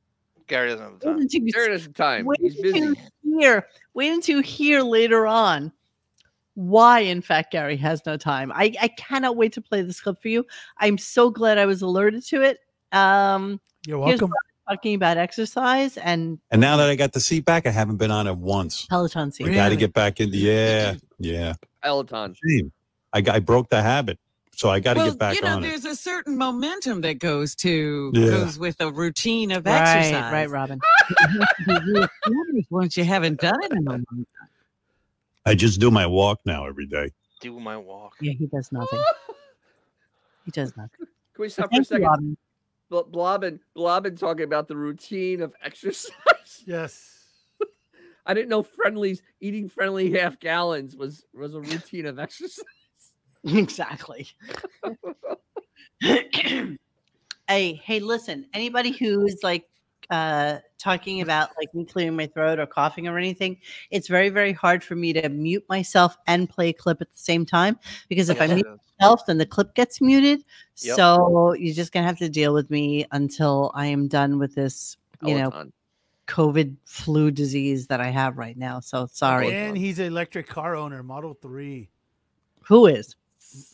Gary doesn't have the Wait time. until you There is time. wait He's busy. until you hear. Wait until you hear later on why, in fact, Gary has no time. I, I cannot wait to play this clip for you. I'm so glad I was alerted to it. Um, You're welcome. talking about exercise and And now that I got the seat back, I haven't been on it once. Peloton I seat. got to get back into yeah, yeah. Peloton. Shame. I, I broke the habit, so I got to well, get back on. you know, on it. there's a certain momentum that goes to Yeah. goes with a routine of Right, exercise. right, Robin. <laughs> Once you haven't done it in a long time. I just do my walk now every day. Do my walk. Yeah, he does nothing. <laughs> He does nothing. Can we But stop for a thank you, second? Robin. Bl- Blobbin, Blobbin talking about the routine of exercise. <laughs> Yes. I didn't know friendlies eating friendly half gallons was was a routine of exercise. <laughs> Exactly. <laughs> hey, hey, listen, anybody who's like uh talking about like me clearing my throat or coughing or anything, it's very, very hard for me to mute myself and play a clip at the same time because if I mute myself, then the clip gets muted. Yep. So you're just gonna have to deal with me until I am done with this, you know, Peloton. COVID flu disease that I have right now. So sorry. And he's an electric car owner, Model 3. Who is?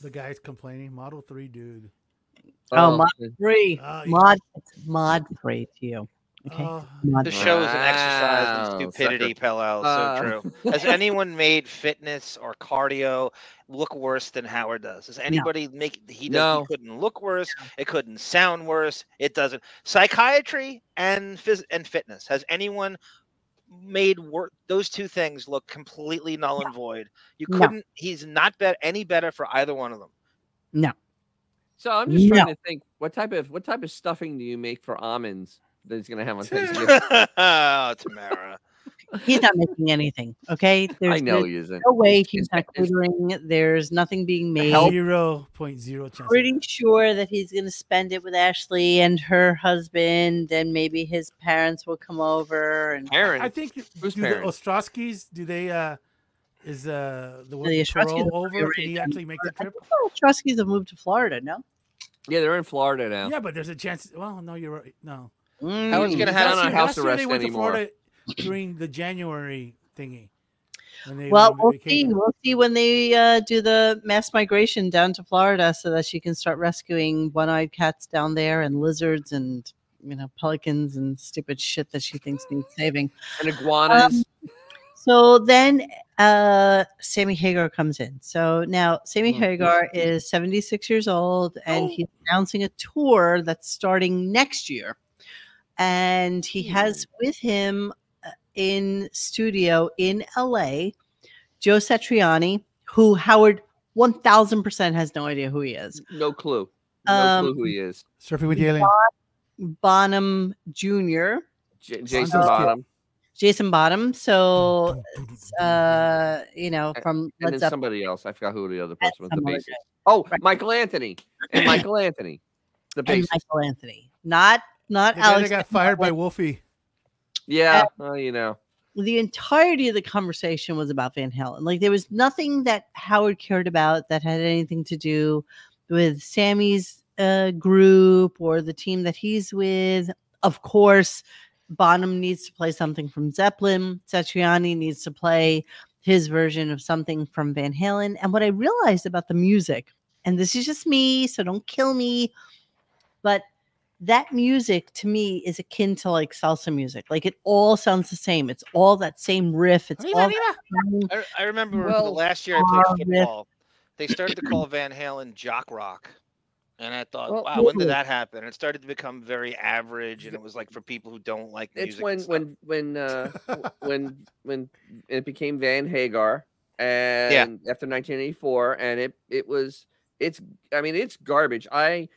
The guy's complaining, Model 3 dude. Oh, mod three. Uh, Mod it's mod free to you. Okay. uh, mod The show is an exercise Wow, in stupidity, Pelel. So Uh, true. <laughs> Has anyone made fitness or cardio look worse than Howard does? Does anybody make he does No. he couldn't look worse? It couldn't sound worse. It doesn't. Psychiatry and phys- and fitness. Has anyone made work those two things look completely null and void? You couldn't. He's not bet any better for either one of them. No. So I'm just trying No. to think what type of what type of stuffing do you make for almonds that he's gonna have on <laughs> Thanksgiving? oh, Tamara. He's not making anything. Okay. <laughs> There's, I know there's he isn't. no way he's Is- not is- catering. There's nothing being made. zero point zero chance. Pretty sure that he's going to spend it with Ashley and her husband, and maybe his parents will come over. And Aaron, I think Who's do the parents? Ostrowskis, do they uh is uh the, The the Ostrowskis parole over? Can he actually make the I trip? think the Truskies have moved to Florida. No. yeah, they're in Florida now. Yeah, but there's a chance. Well, no, you're right. No. Howard's Mm. gonna have not on house arrest they went anymore. to Florida during the January thingy. Well, went we'll see. We'll see when they uh, do the mass migration down to Florida, so that she can start rescuing one-eyed cats down there and lizards and you know pelicans and stupid shit that she thinks needs saving. And iguanas. So then uh Sammy Hagar comes in. So now Sammy Oh, Hagar is 76 years old and Oh. he's announcing a tour that's starting next year. And he has with him in studio in LA Joe Satriani, who Howard 1000% has no idea who he is. no clue. No um, clue who he is. Surfing with the aliens. Bonham Jr., J- Jason Sounds good. Bonham, Jason Bonham. So uh, you know, from and Led then Zeppelin. somebody else. I forgot who the other person was. The bassist. Oh, Right. Michael Anthony and Michael <clears throat> Anthony, the and bassist. Michael Anthony, not not The guy Alex. got fired by Wolfie. Yeah, well, you know. the entirety of the conversation was about Van Halen. Like there was nothing that Howard cared about that had anything to do with Sammy's uh, group or the team that he's with. Of course, Bonham needs to play something from Zeppelin. Satriani needs to play his version of something from Van Halen. And what I realized about the music, and this is just me, so don't kill me, but that music to me is akin to like salsa music. Like it all sounds the same. It's all that same riff. It's all that I, I remember the last year I played with- football. They started to call Van Halen jock rock. And I thought, Well, wow, when did that happen? It started to become very average, and it was like for people who don't like music. It's when when when uh <laughs> when when it became Van Hagar and after 1984 and it it was it's I mean it's garbage. I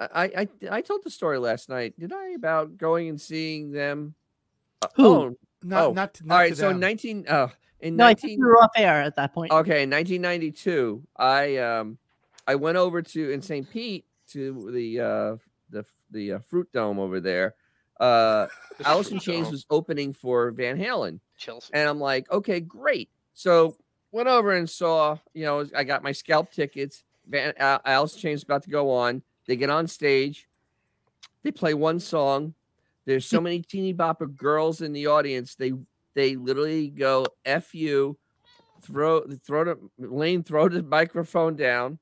I I I told the story last night. Did I about going and seeing them? Uh, Who? Oh, Not, Oh, not, not all right. to So them. 19 oh in No, I 19 think we were off air at that point. Okay, in 1992, I um I went over to in St. Pete to the uh the the uh, Fruit Dome over there. Uh <laughs> The Alice in Chains was opening for Van Halen, Chelsea. and I'm like, okay, great. So went over and saw, you know, I got my scalp tickets. Van uh, Alice in Chains about to go on. They get on stage. They play one song. There's so <laughs> many teeny bopper girls in the audience. They they literally go "f you," throw throw the Lane throw the microphone down,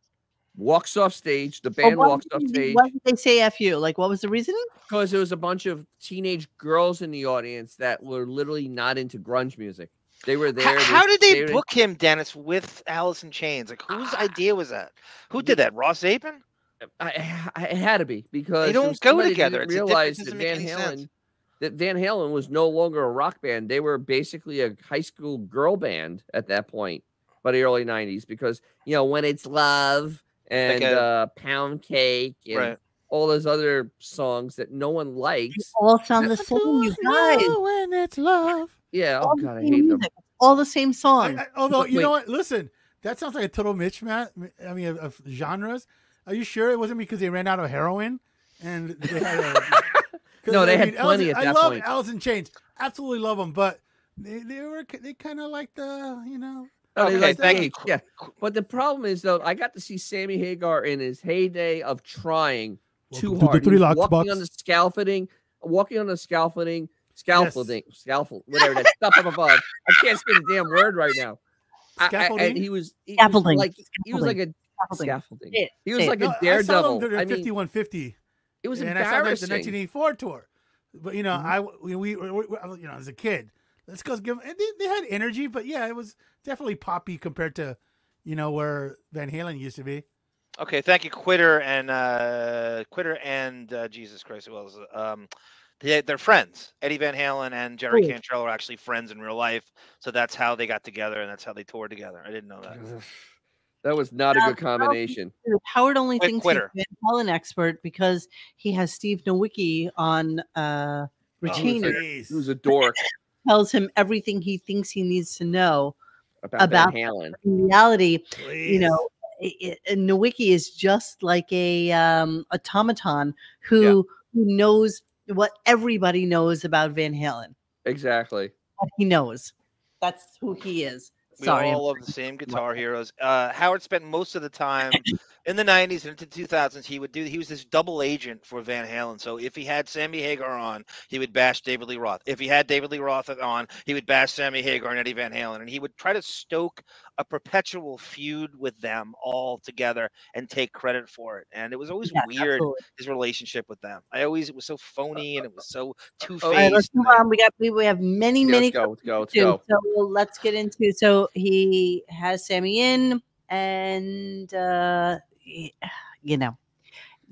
walks off stage. The band why walks off stage Why did they say "f you"? Like, what was the reasoning? because it was a bunch of teenage girls in the audience that were literally not into grunge music. They were there. how did they were- book him, Dennis, with Alice in Chains? Like, whose ah. idea was that? Who did that? Ross Apin? I, I, it had to be because there don't go together. didn't It's a realize that Van make any sense. Halen, that Van Halen was no longer a rock band. They were basically a high school girl band at that point, by the early '90s. Because you know when it's love and a- uh, pound cake and Right. all those other songs that no one likes. All sound the same, you guys. when it's love. Yeah. Oh All the God, I same hate them. All the same I- song. I- although But <laughs> you know what, listen, that sounds like a total mismatch. I mean, of, of genres. Are you sure it wasn't because they ran out of heroin and they had a? <laughs> 'cause, No, they I had mean, plenty Alice- at I that love point. Alice in Chains, absolutely love them, but they, they were they kind of like the you know Oh, Okay, like thank the you. Yeah, but the problem is though, I got to see Sammy Hagar in his heyday of trying too Welcome to the hard. Three Locks walking box. on the scaffolding, walking on the scaffolding, scaffolding, scaffold, whatever that stuff up above. I can't say the damn word right now. I- I- and he was he was like he was like a Scaffolding. scaffolding. It, He was it. like No, a I saw daredevil. them during I mean, 5150. it was and I saw like the 1984 tour. But you know, Mhm. I we, we, we, we- you know as a kid, let's go give. And they, they had energy, but yeah, it was definitely poppy compared to you know where Van Halen used to be. Okay, thank you, Quitter and uh, Quitter and uh, Jesus Christ, who else? Um, they, they're friends. Eddie Van Halen and Jerry Cool. Cantrell are actually friends in real life, so that's how they got together and that's how they toured together. I didn't know that. That was not a good combination. Howard only Quick thinks quitter. he's Van Halen expert because he has Steve Nowicki on uh, retainer. Jeez. He was a dork <laughs> tells him everything he thinks he needs to know. about, About- Van Halen. In reality, Please. you know, i- i- Nowicki is just like a um, automaton who who knows what everybody knows about Van Halen. Exactly. What he knows. That's who he is. We Sorry. all love the same <laughs> guitar heroes. Uh, Howard spent most of the time in the '90s and into the 2000s. He would do. He was this double agent for Van Halen. So if he had Sammy Hagar on, he would bash David Lee Roth. If he had David Lee Roth on, he would bash Sammy Hagar and Eddie Van Halen. And he would try to stoke a perpetual feud with them all together and take credit for it. And it was always Yes, weird absolutely. his relationship with them. I always it was so phony and it was so two All right, let's move on. We got we, we have many Yeah, many let's go. Let's go. Let's go. So well, let's get into. So he has Sammy in, and uh, <sighs> you know,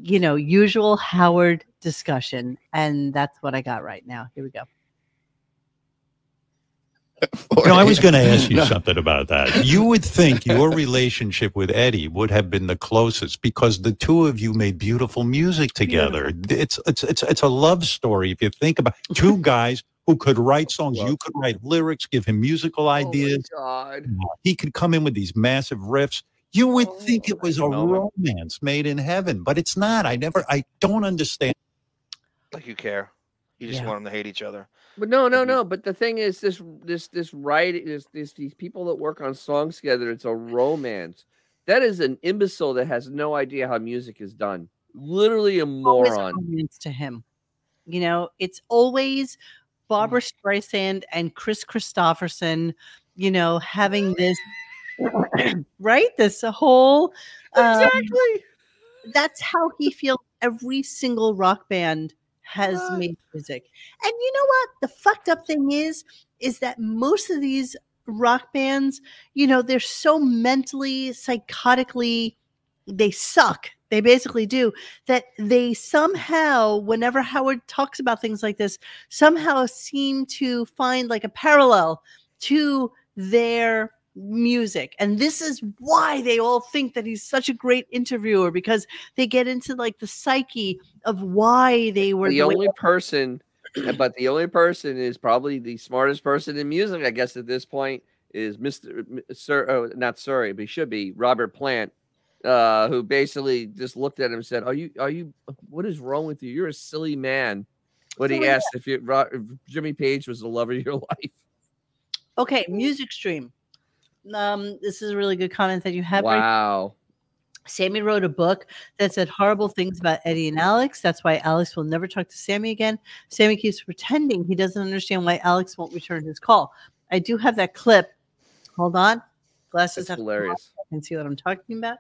you know, usual Howard discussion, and that's what I got right now. Here we go. You know, I was going <laughs> to ask you No. something about that. You would think your relationship with Eddie would have been the closest because the two of you made beautiful music together. It's it's it's it's a love story if you think about two guys who could write songs. You could write lyrics, give him musical ideas. Oh my God. He could come in with these massive riffs. You would oh think it was a romance made in heaven, but it's not. I never. I don't understand. Like you care. You just Yeah. want them to hate each other. But no, no, no. But the thing is, this, this, this writing, this, this, these people that work on songs together, it's a romance. That is an imbecile that has no idea how music is done. Literally a moron. romance to him. You know, it's always Barbra Streisand and Kris Kristofferson. You know, having this <coughs> right, this whole um, Exactly. that's how he feels every single rock band has made music. And you know what? The fucked up thing is, is that most of these rock bands, you know, they're so mentally, psychotically, they suck. They basically do that. They somehow, whenever Howard talks about things like this, somehow seem to find like a parallel to their music. And this is why they all think that he's such a great interviewer because they get into like the psyche of why they were the only person, <clears throat> but the only person is probably the smartest person in music, I guess, at this point is Mr. Sir, oh, not sorry, but he should be Robert Plant, uh, who basically just looked at him and said, "Are you, are you, what is wrong with you? You're a silly man." When he man. asked if, you, if Jimmy Page was the love of your <laughs> life. okay music stream. Um, this is a really good comment that you have. right Wow. Sammy wrote a book that said horrible things about Eddie and Alex. That's why Alex will never talk to Sammy again. Sammy keeps pretending he doesn't understand why Alex won't return his call. I do have that clip. Hold on. Glasses That's have to come off hilarious. so I can see what I'm talking about.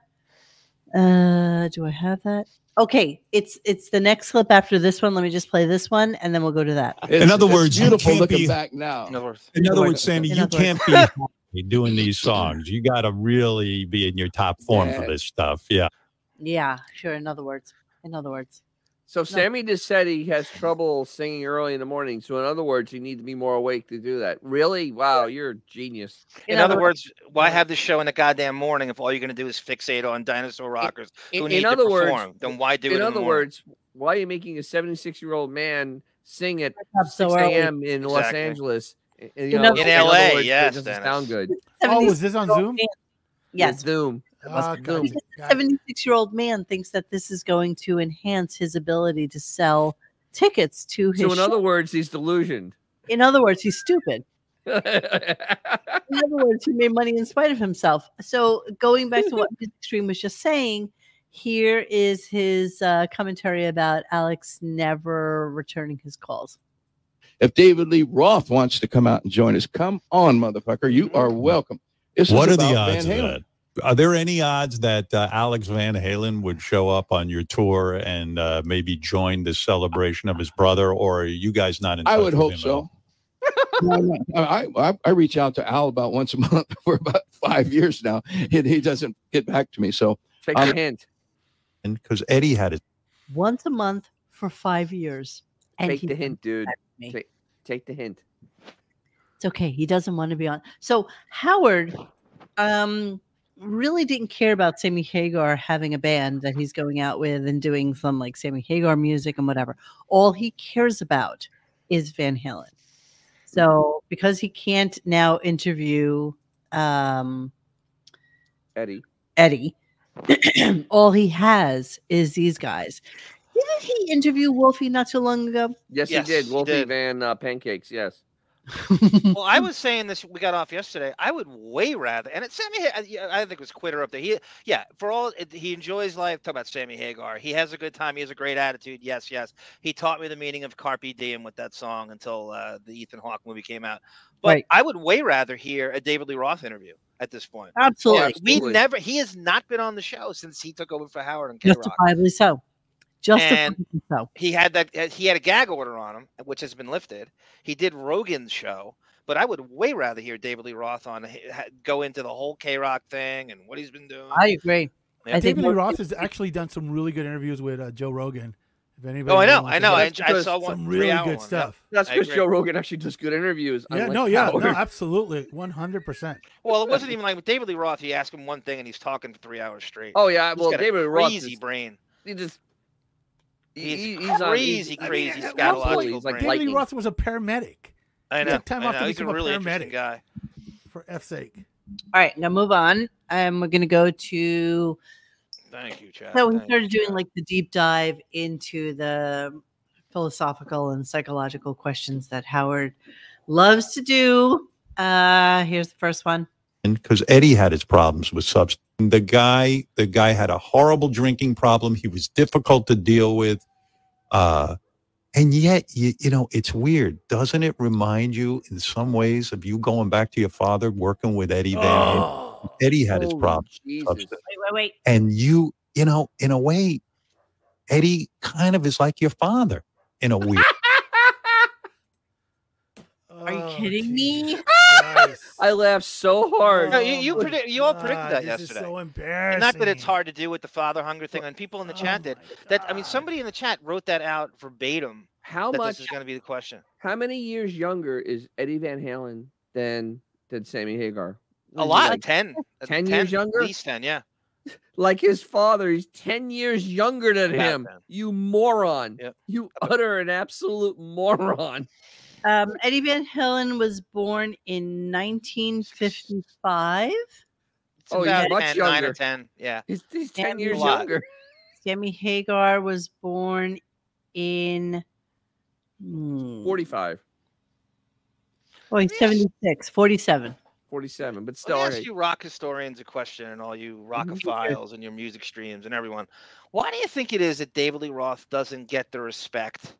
Uh, do I have that? Okay, it's it's the next clip after this one. Let me just play this one, and then we'll go to that. In other words, you beautiful can't looking be- back now. In other words, In other words, Sammy, in you can't be happy <laughs> doing these songs. You got to really be in your top form for this stuff. Yeah. Yeah, sure. In other words, in other words, So Sammy just said he has trouble singing early in the morning. So in other words, you need to be more awake to do that. Really? Wow, you're a genius. in other words, why have the show in the goddamn morning if all you're going to do is fixate on dinosaur rockers In, who in need other to words, perform? then why do it? in the other morning? words, why are you making a 76 year old man sing at up so 6 a.m. in Los Angeles? And, In you know, other- In LA, words, yes, it doesn't Dennis. sound good. <laughs> Oh, was this on Zoom? man- Yes, Zoom. must Ah, be got Zoom. it, got it. 76 year old man thinks that this is going to enhance his ability to sell tickets to his So in show. other words, he's delusioned. in other words he's stupid <laughs> In other words, he made money in spite of himself. So going back to what <laughs> Music Stream was just saying, here is his uh, commentary about Alex never returning his calls. If David Lee Roth wants to come out and join us, come on, motherfucker. You are welcome. This what is are the about odds of Halen. that? Are there any odds that uh, Alex Van Halen would show up on your tour and uh, maybe join the celebration of his brother, or are you guys not in? I would with hope him so. <laughs> No, no, I, I I reach out to Al about once a month <laughs> for about five years now, and he doesn't get back to me. So Take Um, the hint. And because Eddie had it, Once a month for five years. And Take he the hint, dude. me. Take, take the hint. It's okay. He doesn't want to be on. So Howard um really didn't care about Sammy Hagar having a band that he's going out with and doing some like Sammy Hagar music and whatever. All he cares about is Van Halen. So because he can't now interview um Eddie. Eddie, <clears throat> all he has is these guys. Didn't he interview Wolfie not so long ago? Yes, Yes, he did. he Wolfie did. Van uh, Pancakes. Yes. <laughs> well, I was saying this. We got off yesterday. I would way rather, and it Sammy. Ha- I think it was Quitter up there. He, yeah, for all it, he enjoys life. Talk about Sammy Hagar. He has a good time. He has a great attitude. Yes, yes. He taught me the meaning of carpe diem with that song until uh, the Ethan Hawke movie came out. But Right. I would way rather hear a David Lee Roth interview at this point. Absolutely. Yeah, we absolutely. never. He has not been on the show since he took over for Howard and K Rock. Justifiably so. Justifiably so. He had that. uh, He had a gag order on him, which has been lifted. He did Rogan's show, but I would way rather hear David Lee Roth on go into the whole K Rock thing and what he's been doing. I agree. Yeah. I think David Lee Roth has actually done some really good interviews with uh, Joe Rogan. If anybody oh, I know, I know. I, I saw one some really good one, yep. stuff. That's because. Joe Rogan actually does good interviews. Yeah, no, yeah, no, absolutely, one hundred percent. Well, it wasn't even like with David Lee Roth. You ask him one thing and he's talking for three hours straight. Oh yeah, He's well got a David Roth crazy is, brain. he just he- He's he- he's on- crazy, I crazy mean, at one scatological point, He's like brain. David lightning. Roth was a paramedic. I he know. took time I off to He's a become a really interesting paramedic. guy. For F's sake, All right, now move on. Um, we're gonna go to Thank you, Chad. so we Thank started you, doing Chad. like the deep dive into the philosophical and psychological questions that Howard loves to do. Uh, here's the first one. Because Eddie had his problems with substance. The guy, the guy had a horrible drinking problem. He was difficult to deal with. Uh, and yet, you, you know, it's weird. Doesn't it remind you in some ways of you going back to your father, working with Eddie Van oh, Eddie had his problems. Jesus. Wait, wait, wait. And you, you know, in a way, Eddie kind of is like your father in a weird. <laughs> Are you oh, kidding me? <laughs> Jesus I laughed so hard. No, you, you, Oh predict, you all predicted God, that this is yesterday. so embarrassing. And not that it's hard to do with the father hunger thing, and people in the chat Oh did. That I mean, somebody in the chat wrote that out verbatim. How that much? this is going to be the question. How many years younger is Eddie Van Halen than than Sammy Hagar? A lot, like- 10. uh, <laughs> 10 years younger? At least 10, yeah. <laughs> like his father. He's 10 years younger than About him. 10. You moron. Yep. You utter an absolute moron. Um, Eddie Van Halen was born in 1955. It's Oh, he's about much 10, 9 or younger. 10. Yeah. He's, he's Damn 10 years younger. Sammy Hagar was born in. hmm, 45, Oh, he's 76, 47. 47, but Let still. me ask okay. you rock historians a question and all you rockophiles and your music streams and everyone. Why do you think it is that David Lee Roth doesn't get the respect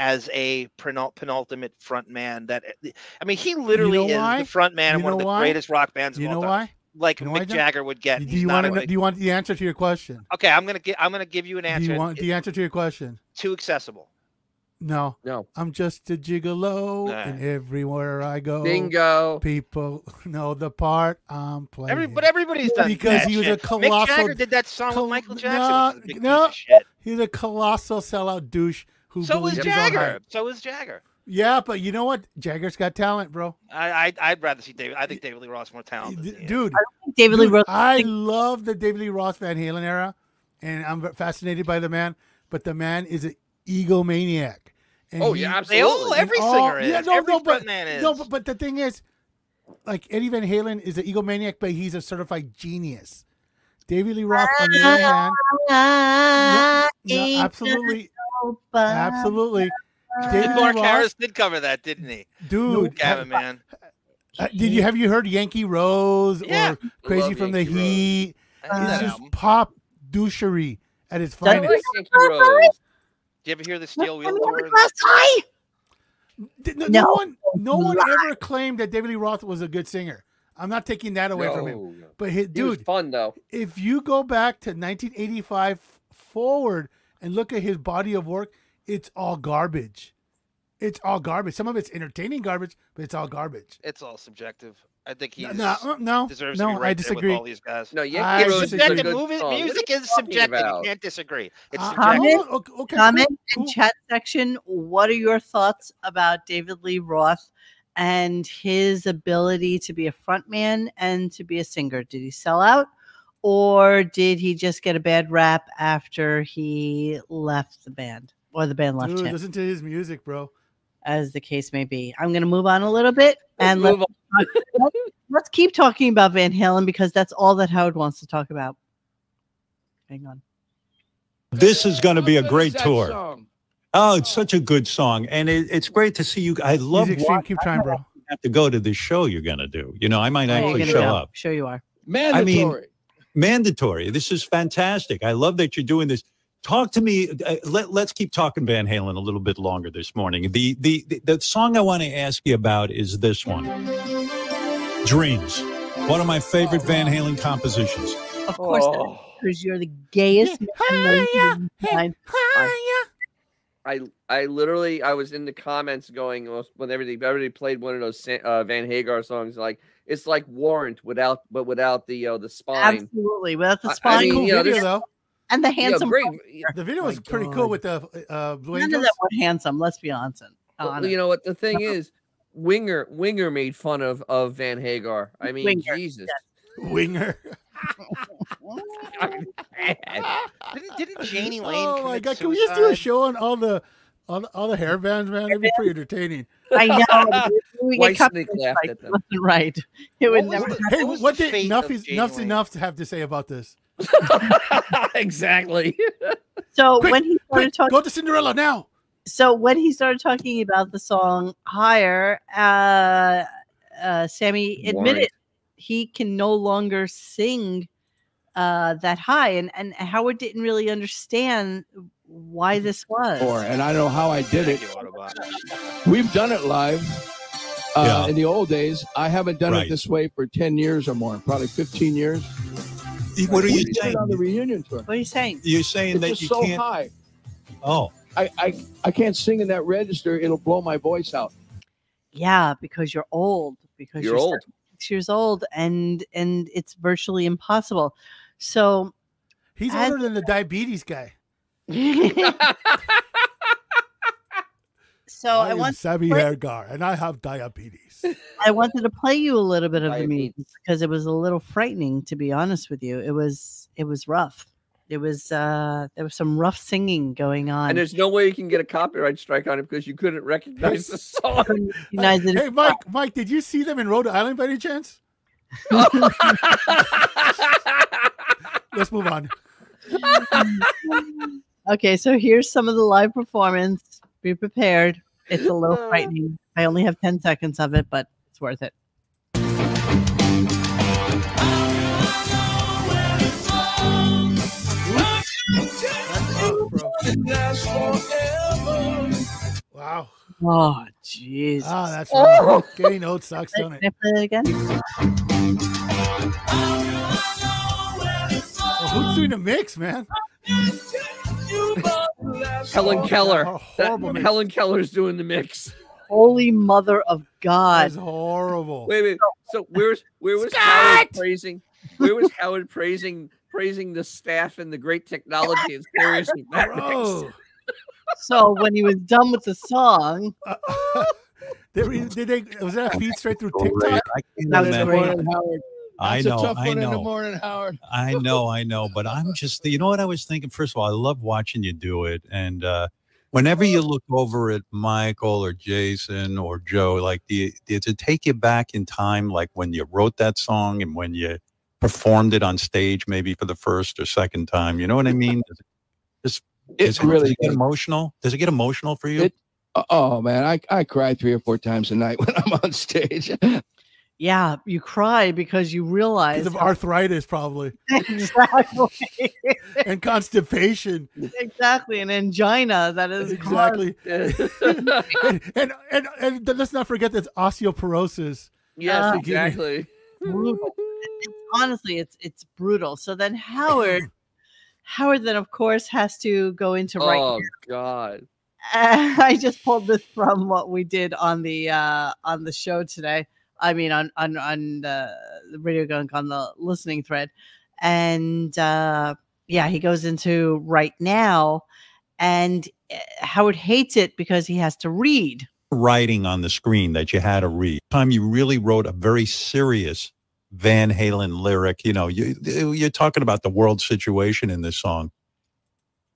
as a penultimate front man that eh, I mean he literally know is why? the front man of one of the why? greatest rock bands of You all know why? Like You know Mick John? Jagger would get. Do you want to? big- Do you want the answer to your question? okay, I'm gonna get I'm gonna give you an answer. Do answer. you want the answer to your question? too accessible. No, No. I'm just a gigolo, Nah. and everywhere I go, Bingo. people <laughs> know the part I'm playing. Every, but everybody's done Because that he was a colossal- Mick Jagger did that song col- with Michael Jackson. which is a big no. piece of. He's a colossal sellout douche who So was believes his own Jagger. hype. So was Jagger. Yeah, but you know what? Jagger's got talent, bro. I, I I'd rather see David. I think David Lee Roth's more talented. D- than he is. Dude, David Lee dude, Roth. I love the David Lee Roth Van Halen era, and I'm fascinated by the man. But the man is an egomaniac. And Oh, he- yeah, They all, every all- singer is. yeah, no, every no, but- frontman is. No, but, but the thing is, like Eddie Van Halen is an egomaniac, but he's a certified genius. David Lee Roth, on the other hand, no, no, absolutely, absolutely. David Lee Mark Roth, Harris did cover that, didn't he? dude, Gavin, man. Uh, did you have you heard Yankee Rose Yeah. or Crazy love from the Rose. Heat? I know It's just album. pop douchery at its I like finest. Yankee Rose. Do you ever hear the Steel Wheel Let me Tour? have a glass eye. Did- No, No. no one, no one ever claimed that David Lee Roth was a good singer. I'm not taking that away from him. But his, He was dude, fun though. if you go back to 1985 forward and look at his body of work, it's all garbage. It's all garbage. Some of it's entertaining garbage, but it's all garbage. It's all subjective. I think he No, no, uh, no, deserves to no be right I there disagree. with all these guys. No, I Yankee Rose is subjective. good Movie, music is subjective. about? You can't disagree. It's Uh. Comment- okay, okay, Comment cool, in cool. chat section. What are your thoughts about David Lee Roth and his ability to be a frontman and to be a singer? Did he sell out, or did he just get a bad rap after he left the band, or the band left Dude, him? listen to his music, bro. As the case may be, I'm going to move on a little bit Let's and <laughs> let's, move on. let's keep talking about Van Halen because that's all that Howard wants to talk about. Hang on. This is going to be a great tour. song? Oh, it's such a good song, and it, it's great to see you. I love He's extreme. watching- Keep trying, bro. have to go to the show you're going to do. You know, I might Oh, actually gonna show go. up. Sure, you are. Mandatory. Mandatory. This is fantastic. I love that you're doing this. Talk to me. Uh, let, let's keep talking Van Halen a little bit longer this morning. The, the the the song I want to ask you about is this one, "Dreams." One of my favorite Van Halen compositions. Of course, Oh. because you're the gayest man known to mankind. I I literally I was in the comments going when everybody everybody played one of those uh, Van Hagar songs like it's like Warrant without but without the uh, the spine. Absolutely, without the I- I spine mean, cool you know, video there's- though. and the Yeah, handsome. great. The video my was pretty God. cool with the uh, Blue None of that were handsome. Let's be honest. Well, you know what the thing <laughs> is, Winger Winger made fun of of Van Hagar. I mean, Winger, Jesus. Winger. <laughs> Didn't, didn't <laughs> Jani Lane? Oh my commit god! Can we just do a show on all the all the, all the hair bands, man? It'd be pretty entertaining. I know. We White get Snake laughed strikes at them. left <laughs> right. It would never. the- Hey, What what did fate enough is enough's enough to have to say about this? <laughs> <laughs> exactly. So Quick, when he started Quick, talking, go to Cinderella now. so when he started talking about the song "Higher," uh, uh, Sammy admitted Warrant. he can no longer sing uh, that high, and and Howard didn't really understand why this was. Or, and I know how I did it. Thank you, Autobot. We've done it live. Uh, Yeah. In the old days, I haven't done Right. it this way for 10 years or more, probably 15 years. What are you did it saying? on the reunion tour. What are you saying? You're saying It's that just you so can't. high. Oh, I, I, I can't sing in that register. It'll blow my voice out. Yeah, because you're old. Because You're you're old. six years old, and and it's virtually impossible. So He's older than the diabetes guy. <laughs> <laughs> so I am want Sammy play- Hagar, and I have diabetes. <laughs> I wanted to play you a little bit of the Diabetes. music because it was a little frightening, to be honest with you. It was it was rough. It was uh there was some rough singing going on. and there's no way you can get a copyright strike on it because you couldn't recognize the <laughs> song. Couldn't recognize it. hey, Mike, Mike, did you see them in Rhode Island by any chance? <laughs> Let's move on. Okay, so here's some of the live performance. Be prepared. It's a little frightening. I only have 10 seconds of it, but it's worth it. That's rough, bro. Wow. Oh, jeez. Ah, that's Oh. Getting old sucks, don't Can it? I play it again? Oh, who's doing the mix, man? Helen Keller. That- Helen Keller's doing the mix. Holy mother of God. That's horrible. Wait, wait. So where's where was Howard praising? Where was Howard praising praising the staff and the great technology and seriously that mix? Bro. So when he was done with the song, Uh, <laughs> did, we, did they? Was that a feed straight through. TikTok? I can't That was imagine. great. Howard. I know. a tough I one in the know. morning, Howard. I know, I know, but I'm just, you know what I was thinking? First of all, I love watching you do it. And uh, whenever you look over at Michael or Jason or Joe, like, do you, does it take you back in time, like when you wrote that song and when you performed it on stage, maybe for the first or second time? You know what I mean? Does it, just, It it, really it get emotional? Does it get emotional for you? It- Oh man, I, I cry three or four times a night <laughs> when I'm on stage. Yeah, you cry because you realize of arthritis, probably, <laughs> <laughs> exactly, and constipation. exactly, and angina that is Exactly. <laughs> and, and, and, and let's not forget this osteoporosis. yes, Uh, exactly. brutal. Honestly, it's it's brutal. So then Howard, Howard then of course has to go into right. Oh God. Uh, I just pulled this from what we did on the uh on the show today. I mean on on on the, radio gunk on the listening thread. And uh yeah, he goes into right now and uh, Howard hates it because he has to read. writing on the screen that you had to read. Time you really wrote a very serious Van Halen lyric. You know, you, you're talking about the world situation in this song.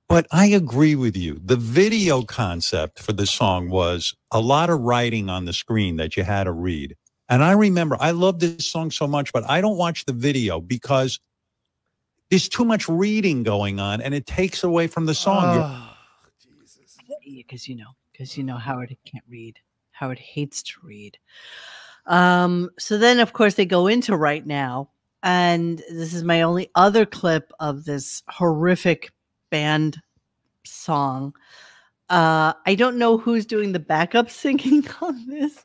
But I agree with you. The video concept for the song was a lot of writing on the screen that you had to read. And I remember I love this song so much, but I don't watch the video because there's too much reading going on and it takes away from the song. Oh, Jesus. because you know because you know howard can't read howard hates to read um so then of course they go into right now and this is my only other clip of this horrific band song uh i don't know who's doing the backup singing <laughs> on this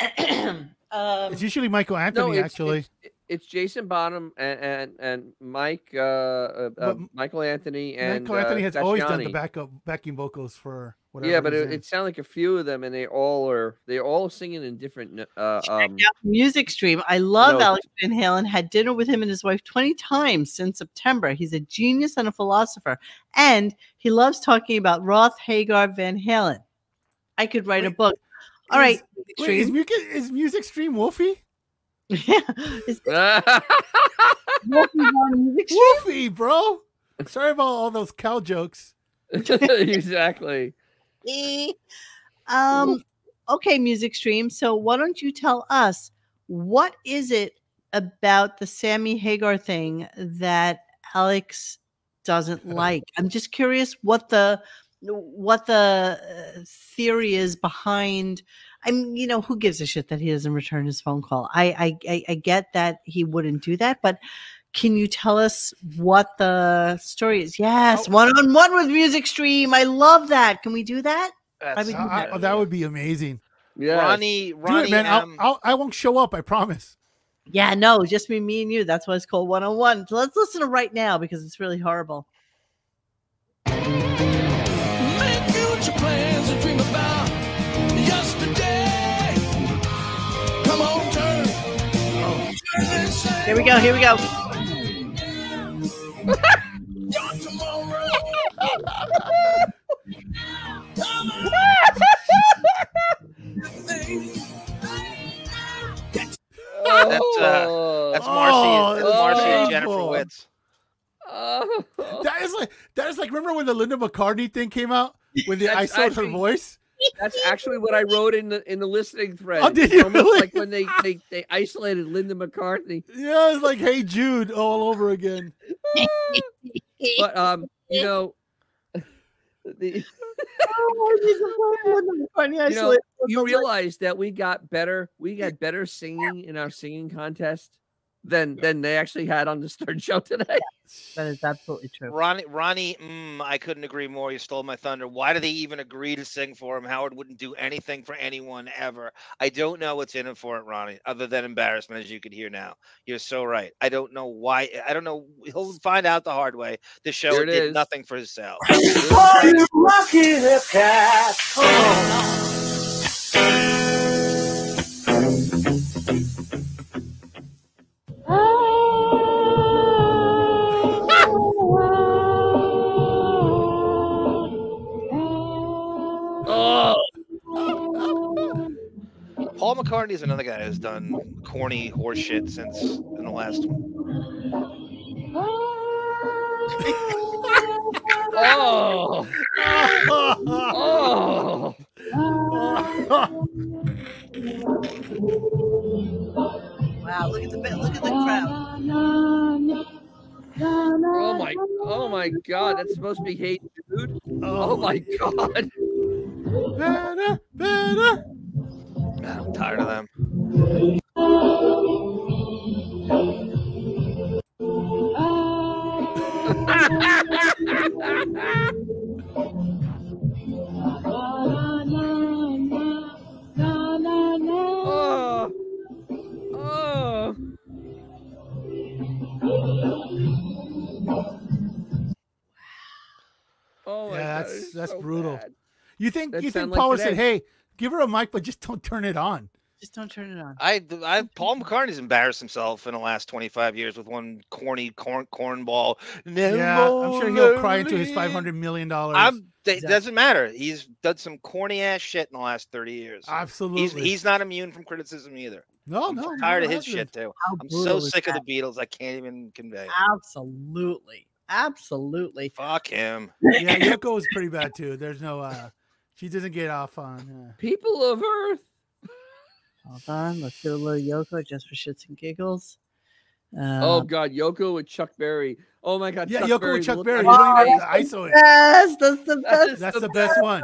<clears throat> um, It's usually Michael Anthony, No, it's, actually. it's, it's Jason Bonham and and, and Mike uh, uh, uh, But Michael Anthony and Michael Anthony uh, has always done the backup backing vocals for whatever. Yeah, but it, in. it sounded like a few of them, and they all are they're all singing in different. Uh, um, music stream i love no, alex van halen had dinner with him and his wife 20 times since september he's a genius and a philosopher and he loves talking about roth hagar van halen i could write a book all right Wait, is, music, is music stream Wolfie? yeah is <laughs> Wolfie on music stream? Wolfie, bro. Sorry about all those cow jokes. <laughs> exactly. <laughs> Um okay music stream so why don't you tell us what is it about the sammy hagar thing that alex doesn't like i'm just curious what the what the uh, theory is behind i'm you know who gives a shit that he doesn't return his phone call i i i, I get that he wouldn't do that but can you tell us what the story is? Yes, Oh. one on one with Music Stream. I love that. Can we do that? That's, mean, I- I- uh, that would be amazing. Yeah. Ronnie. Do Ronnie it, man. M. I'll, I'll, I won't show up. I promise. Yeah, no, just me, me and you. That's why it's called one on one. So let's listen to right now because it's really horrible. Here we go. Here we go. your tomorrow. Come on. That's, uh, That's Marcy. Oh, that's that's Marcy and Jennifer painful. Witz. Oh. That is like that is like remember when the Linda McCartney thing came out when they That's isolated her actually- voice? That's actually what I wrote in the in the listening thread. Oh, did you almost really? Like when they, <laughs> they they isolated Linda McCartney. Yeah, it's like Hey Jude all over again. <laughs> But um, you know, <laughs> the, you know, you realize that we got better. We got better singing in our singing contest than than they actually had on the Stern <laughs> Show today. that is absolutely true. Ronnie, Ronnie, mm, I couldn't agree more. You stole my thunder. Why do they even agree to sing for him? Howard wouldn't do anything for anyone ever. I don't know what's in it for it, Ronnie, other than embarrassment, as you could hear now. You're so right. I don't know why. I don't know. He'll find out the hard way. The show did is. nothing for his sales. <laughs> Oh, Paul McCartney is another guy who's done corny horseshit since in the last one. oh, oh. Wow, look at the look at the crowd. Oh my, oh my God! That's supposed to be Hey Jude. Oh my God! I'm tired of them. oh. Oh. Yeah, that's that's so brutal. Bad. You think that you think Paula like said, "Hey, give her a mic, but just don't turn it on." Just don't turn it on. I, I, Paul McCartney's embarrassed himself in the last 25 years with one corny corn cornball. Yeah, I'm sure he'll cry into his five hundred million dollars. It Exactly. doesn't matter. He's done some corny ass shit in the last 30 years. Absolutely. He's he's not immune from criticism either. no, I'm no. tired of his shit too. How I'm so brutal is sick of the Beatles. I can't even convey. Absolutely. Absolutely. Fuck him. Yeah, Yoko was pretty bad too. There's no. uh She doesn't get off on. Uh, People of Earth. Hold on. Let's get a little Yoko just for shits and giggles. Uh, oh God, Yoko with Chuck Berry. Oh my God, yeah, Chuck Yoko Berry, with Chuck look Berry. on You don't his even face. ISO it. Yes, that's the best. That's the best one.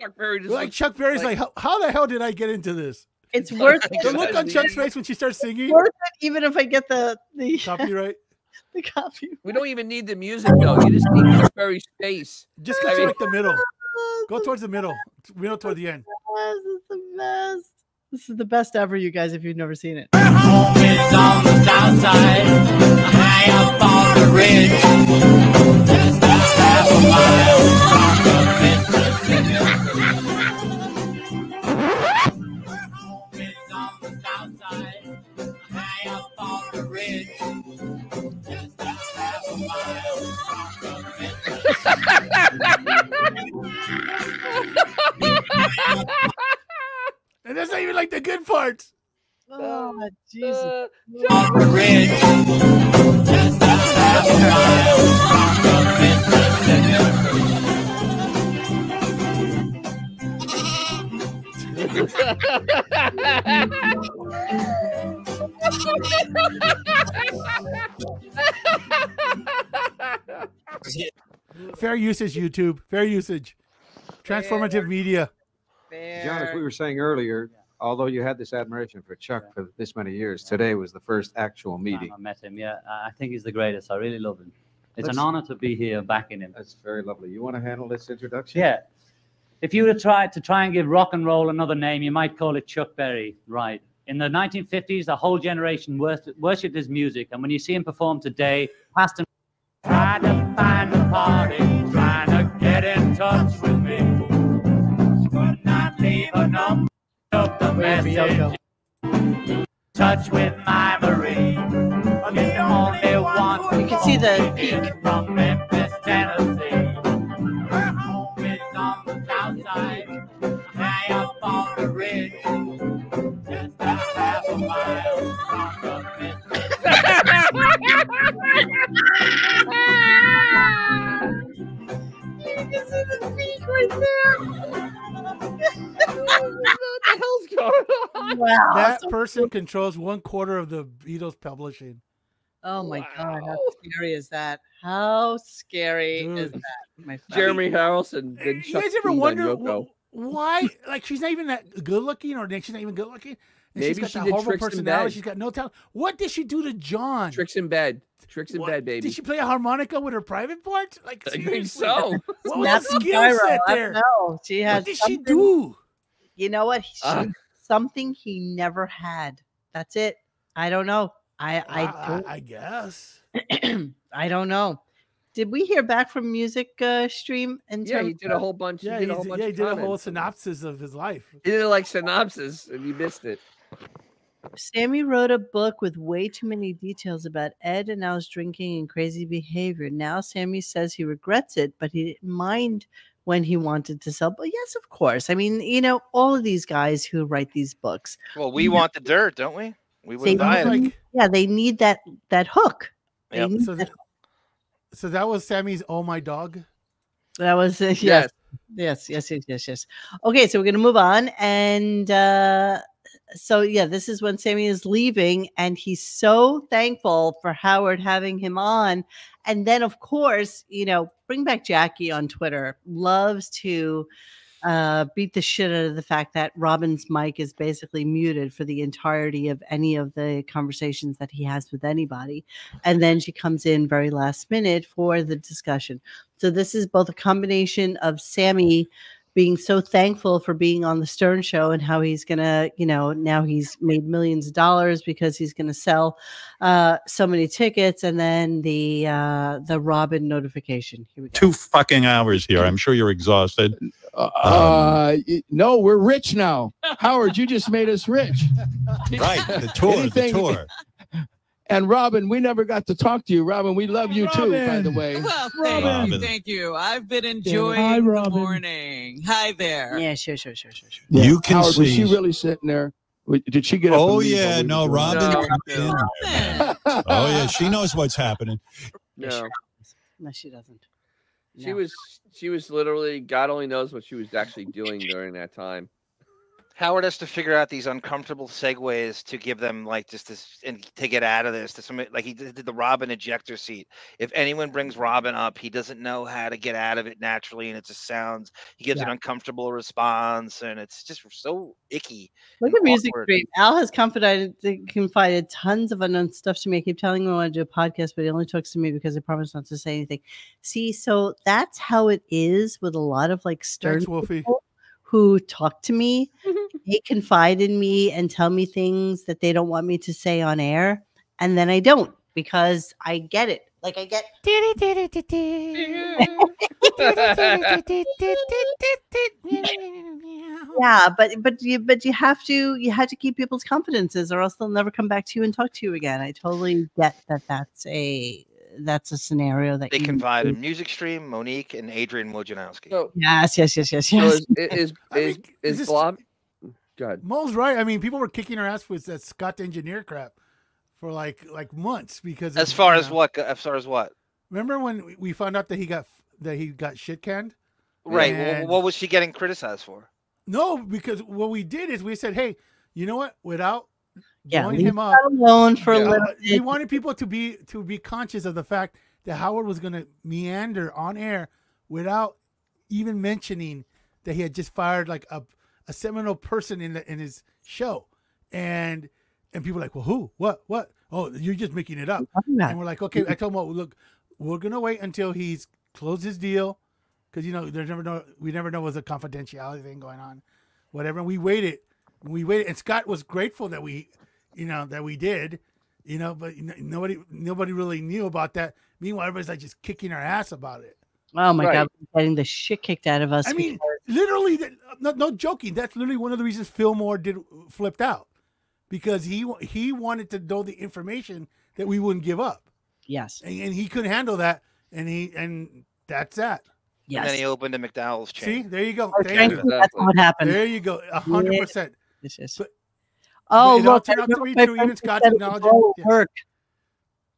Chuck Berry just Like Chuck Berry's like- like, how, how the hell did I get into this? It's It's worth it. The look on Chuck's face when she starts singing. worth it, even if I get the the <laughs> Copyright. <laughs> the copy. We don't even need the music though. You just need Chuck Berry's face. Just I go to mean- like the middle. Go towards the middle. Middle toward the end. Yes, it's the best. This is the best ever, you guys, if you've never seen it. Home is on the south side, high up on the ridge. Just a half a mile from the Mississippi. Home is on the south side, high up on the ridge. Just a half a mile mile from the Mississippi. Fair usage, YouTube. Fair usage. Transformative media. John, as we were saying earlier, although you had this admiration for Chuck for this many years, today was the first actual meeting. I met him. Yeah, I think he's the greatest. I really love him. It's Let's- an honor to be here backing him. That's very lovely. You want to handle this introduction? Yeah. If you were to try to try and give rock and roll another name, you might call it Chuck Berry, right? In the 1950s, the whole generation worshipped, his music, and when you see him perform today, past and try to find a party, trying to get in touch with number the message. Touch with my Marie. I'm the only one. You can see the peak. From Memphis, Tennessee. Her home is on the south side, high up on the ridge. Just a half a mile from the You can see the peak right there. What the hell's going on? Wow. That so- person controls one quarter of the Beatles publishing. oh my God. How scary is that? How scary is that? My friend? Jeremy Harrelson. Eh, Then You Chuck guys ever wonder why? Like she's not even that good looking, or she's not even good looking. And she's Maybe got she that did horrible tricks in personality. bed. She's got no talent. What did she do to John? Tricks in bed. Tricks in What- bed, baby. Did she play a harmonica with her private part? Like <laughs> I think seriously? so. What was the Snapping skill gyro, set I there? don't know. She has What did she do? You know what? She- Ah. something he never had. That's it. I don't know. I I I, I guess. <clears throat> I don't know. Did we hear back from music uh, stream? And Yeah, he did a whole bunch. Yeah, he did a whole bunch yeah, he of did a whole synopsis of his life. He did like synopsis, and you missed it. Sammy wrote a book with way too many details about Ed and Al's drinking and crazy behavior. Now Sammy says he regrets it, but he didn't mind when he wanted to sell. But yes, of course. I mean, you know, all of these guys who write these books, Well, we want the dirt, don't we? We wouldn't buy it. need, yeah, they need that that hook. Yep. need So, that th- so that was Sammy's "Oh My Dog." That was uh, yes. Yes. yes, yes, yes, yes, yes. Okay, so we're gonna move on, and uh, so yeah, this is when Sammy is leaving, and he's so thankful for Howard having him on, and then of course, you know, bring back Jackie on Twitter loves to uh, beat the shit out of the fact that Robin's mic is basically muted for the entirety of any of the conversations that he has with anybody. And then she comes in very last minute for the discussion. So this is both a combination of Sammy being so thankful for being on the Stern show and how he's gonna, you know, now he's made millions of dollars because he's gonna sell uh, so many tickets, and then the uh, the Robin notification. Here we go. Two fucking hours here. I'm sure you're exhausted. Uh, y- no, we're rich now. Howard, you just made us rich. Right, the tour, Anything- the tour. <laughs> And Robin, we never got to talk to you. Robin, we love you too, by the way. <laughs> Well, thank Robin. you, thank you. I've been enjoying Hi, the morning. Hi there. Yeah, sure, sure, sure, sure, sure. Yeah. You can Howard, was she really sitting there? Did she get up? Oh and leave while yeah, no, Robin. No, jumped in no. there, man. Oh yeah, she knows what's happening. No, No, she doesn't. she No. was she was literally God only knows what she was actually doing during that time. Howard has to figure out these uncomfortable segues to give them like just this and to get out of this to some like he did the Robin ejector seat. If anyone brings Robin up, he doesn't know how to get out of it naturally, and it just sounds he gives an uncomfortable response, and it's just so icky. Look and at music awkward. stream. Al has confided uh, confided tons of unknown stuff to me. I keep telling him I want to do a podcast, but he only talks to me because I promised not to say anything. See, so that's how it is with a lot of like stern Thanks, Wolfie. people who talk to me. Mm-hmm. they confide in me and tell me things that they don't want me to say on air, and then I don't because I get it. Like I get yeah, but but you but you have to you have to keep people's confidences, or else they'll never come back to you and talk to you again. I totally get that. That's a that's a scenario that They you confide in Music Stream, Monique, and Adrian Wojnarowski. So, Yes, yes, yes, yes, so yes. is is I is, mean, is, this- Blob? God, Mo's right. I mean, people were kicking our ass with that Scott engineer crap for like like months because As of, far as know- what? As far as what? Remember when we- we found out that he got that he got shit canned? Right. And- Well, what was she getting criticized for? No, because what we did is we said, "Hey, you know what? Without yeah, leave him up, alone for a uh, little we bit. wanted people to be to be conscious of the fact that Howard was going to meander on air without even mentioning that he had just fired like a a seminal person in the in his show, and and people were like, well, who, what, what? Oh, you're just making it up. And we're like, okay. I told him, well, look, we're gonna wait until he's closed his deal, because you know there's never know we never know was a confidentiality thing going on, whatever. And we waited, we waited, and Scott was grateful that we, you know, that we did, you know, but nobody nobody really knew about that. Meanwhile, everybody's like just kicking our ass about it. Oh my Right. god, getting the shit kicked out of us. I mean, because- literally, that- no, no joking. That's literally one of the reasons Fillmore did flipped out, because he he wanted to know the information that we wouldn't give up, yes, and, and he couldn't handle that, and he and that's that. Yes. And then he opened a McDowell's chain. See, there you go. Oh, Thank thank you. you. That's what happened. There you go. A hundred Yeah. percent. Yes, yes. But- oh, it all look, turned out to know be my true, even friend Scott's said acknowledging- won't yeah. work.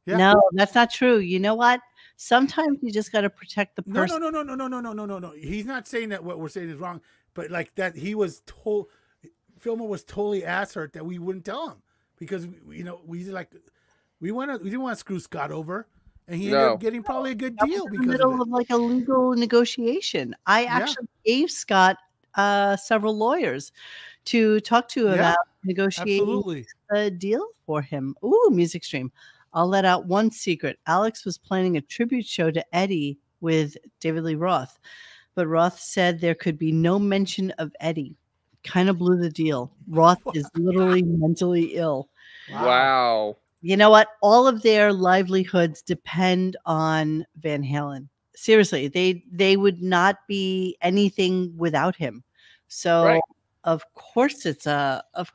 Yeah. No, that's not true. You know what? Sometimes you just got to protect the person. no, no, no, no, no, no, no, no, no. He's not saying that what we're saying is wrong, but like that he was told, Fillmore was totally ass hurt that we wouldn't tell him because you know we like we want to we didn't want to screw Scott over, and he ended up getting probably a good That was deal in the because middle of of, like a legal negotiation. I Yeah. actually gave Scott uh, several lawyers to talk to Yeah, about negotiating Absolutely. a deal for him. Ooh, music stream. I'll let out one secret. Alex was planning a tribute show to Eddie with David Lee Roth, but Roth said there could be no mention of Eddie. Kind of blew the deal. Roth <laughs> is literally mentally ill. wow. You know what? All of their livelihoods depend on Van Halen. Seriously, they they would not be anything without him. So Right. of course it's a of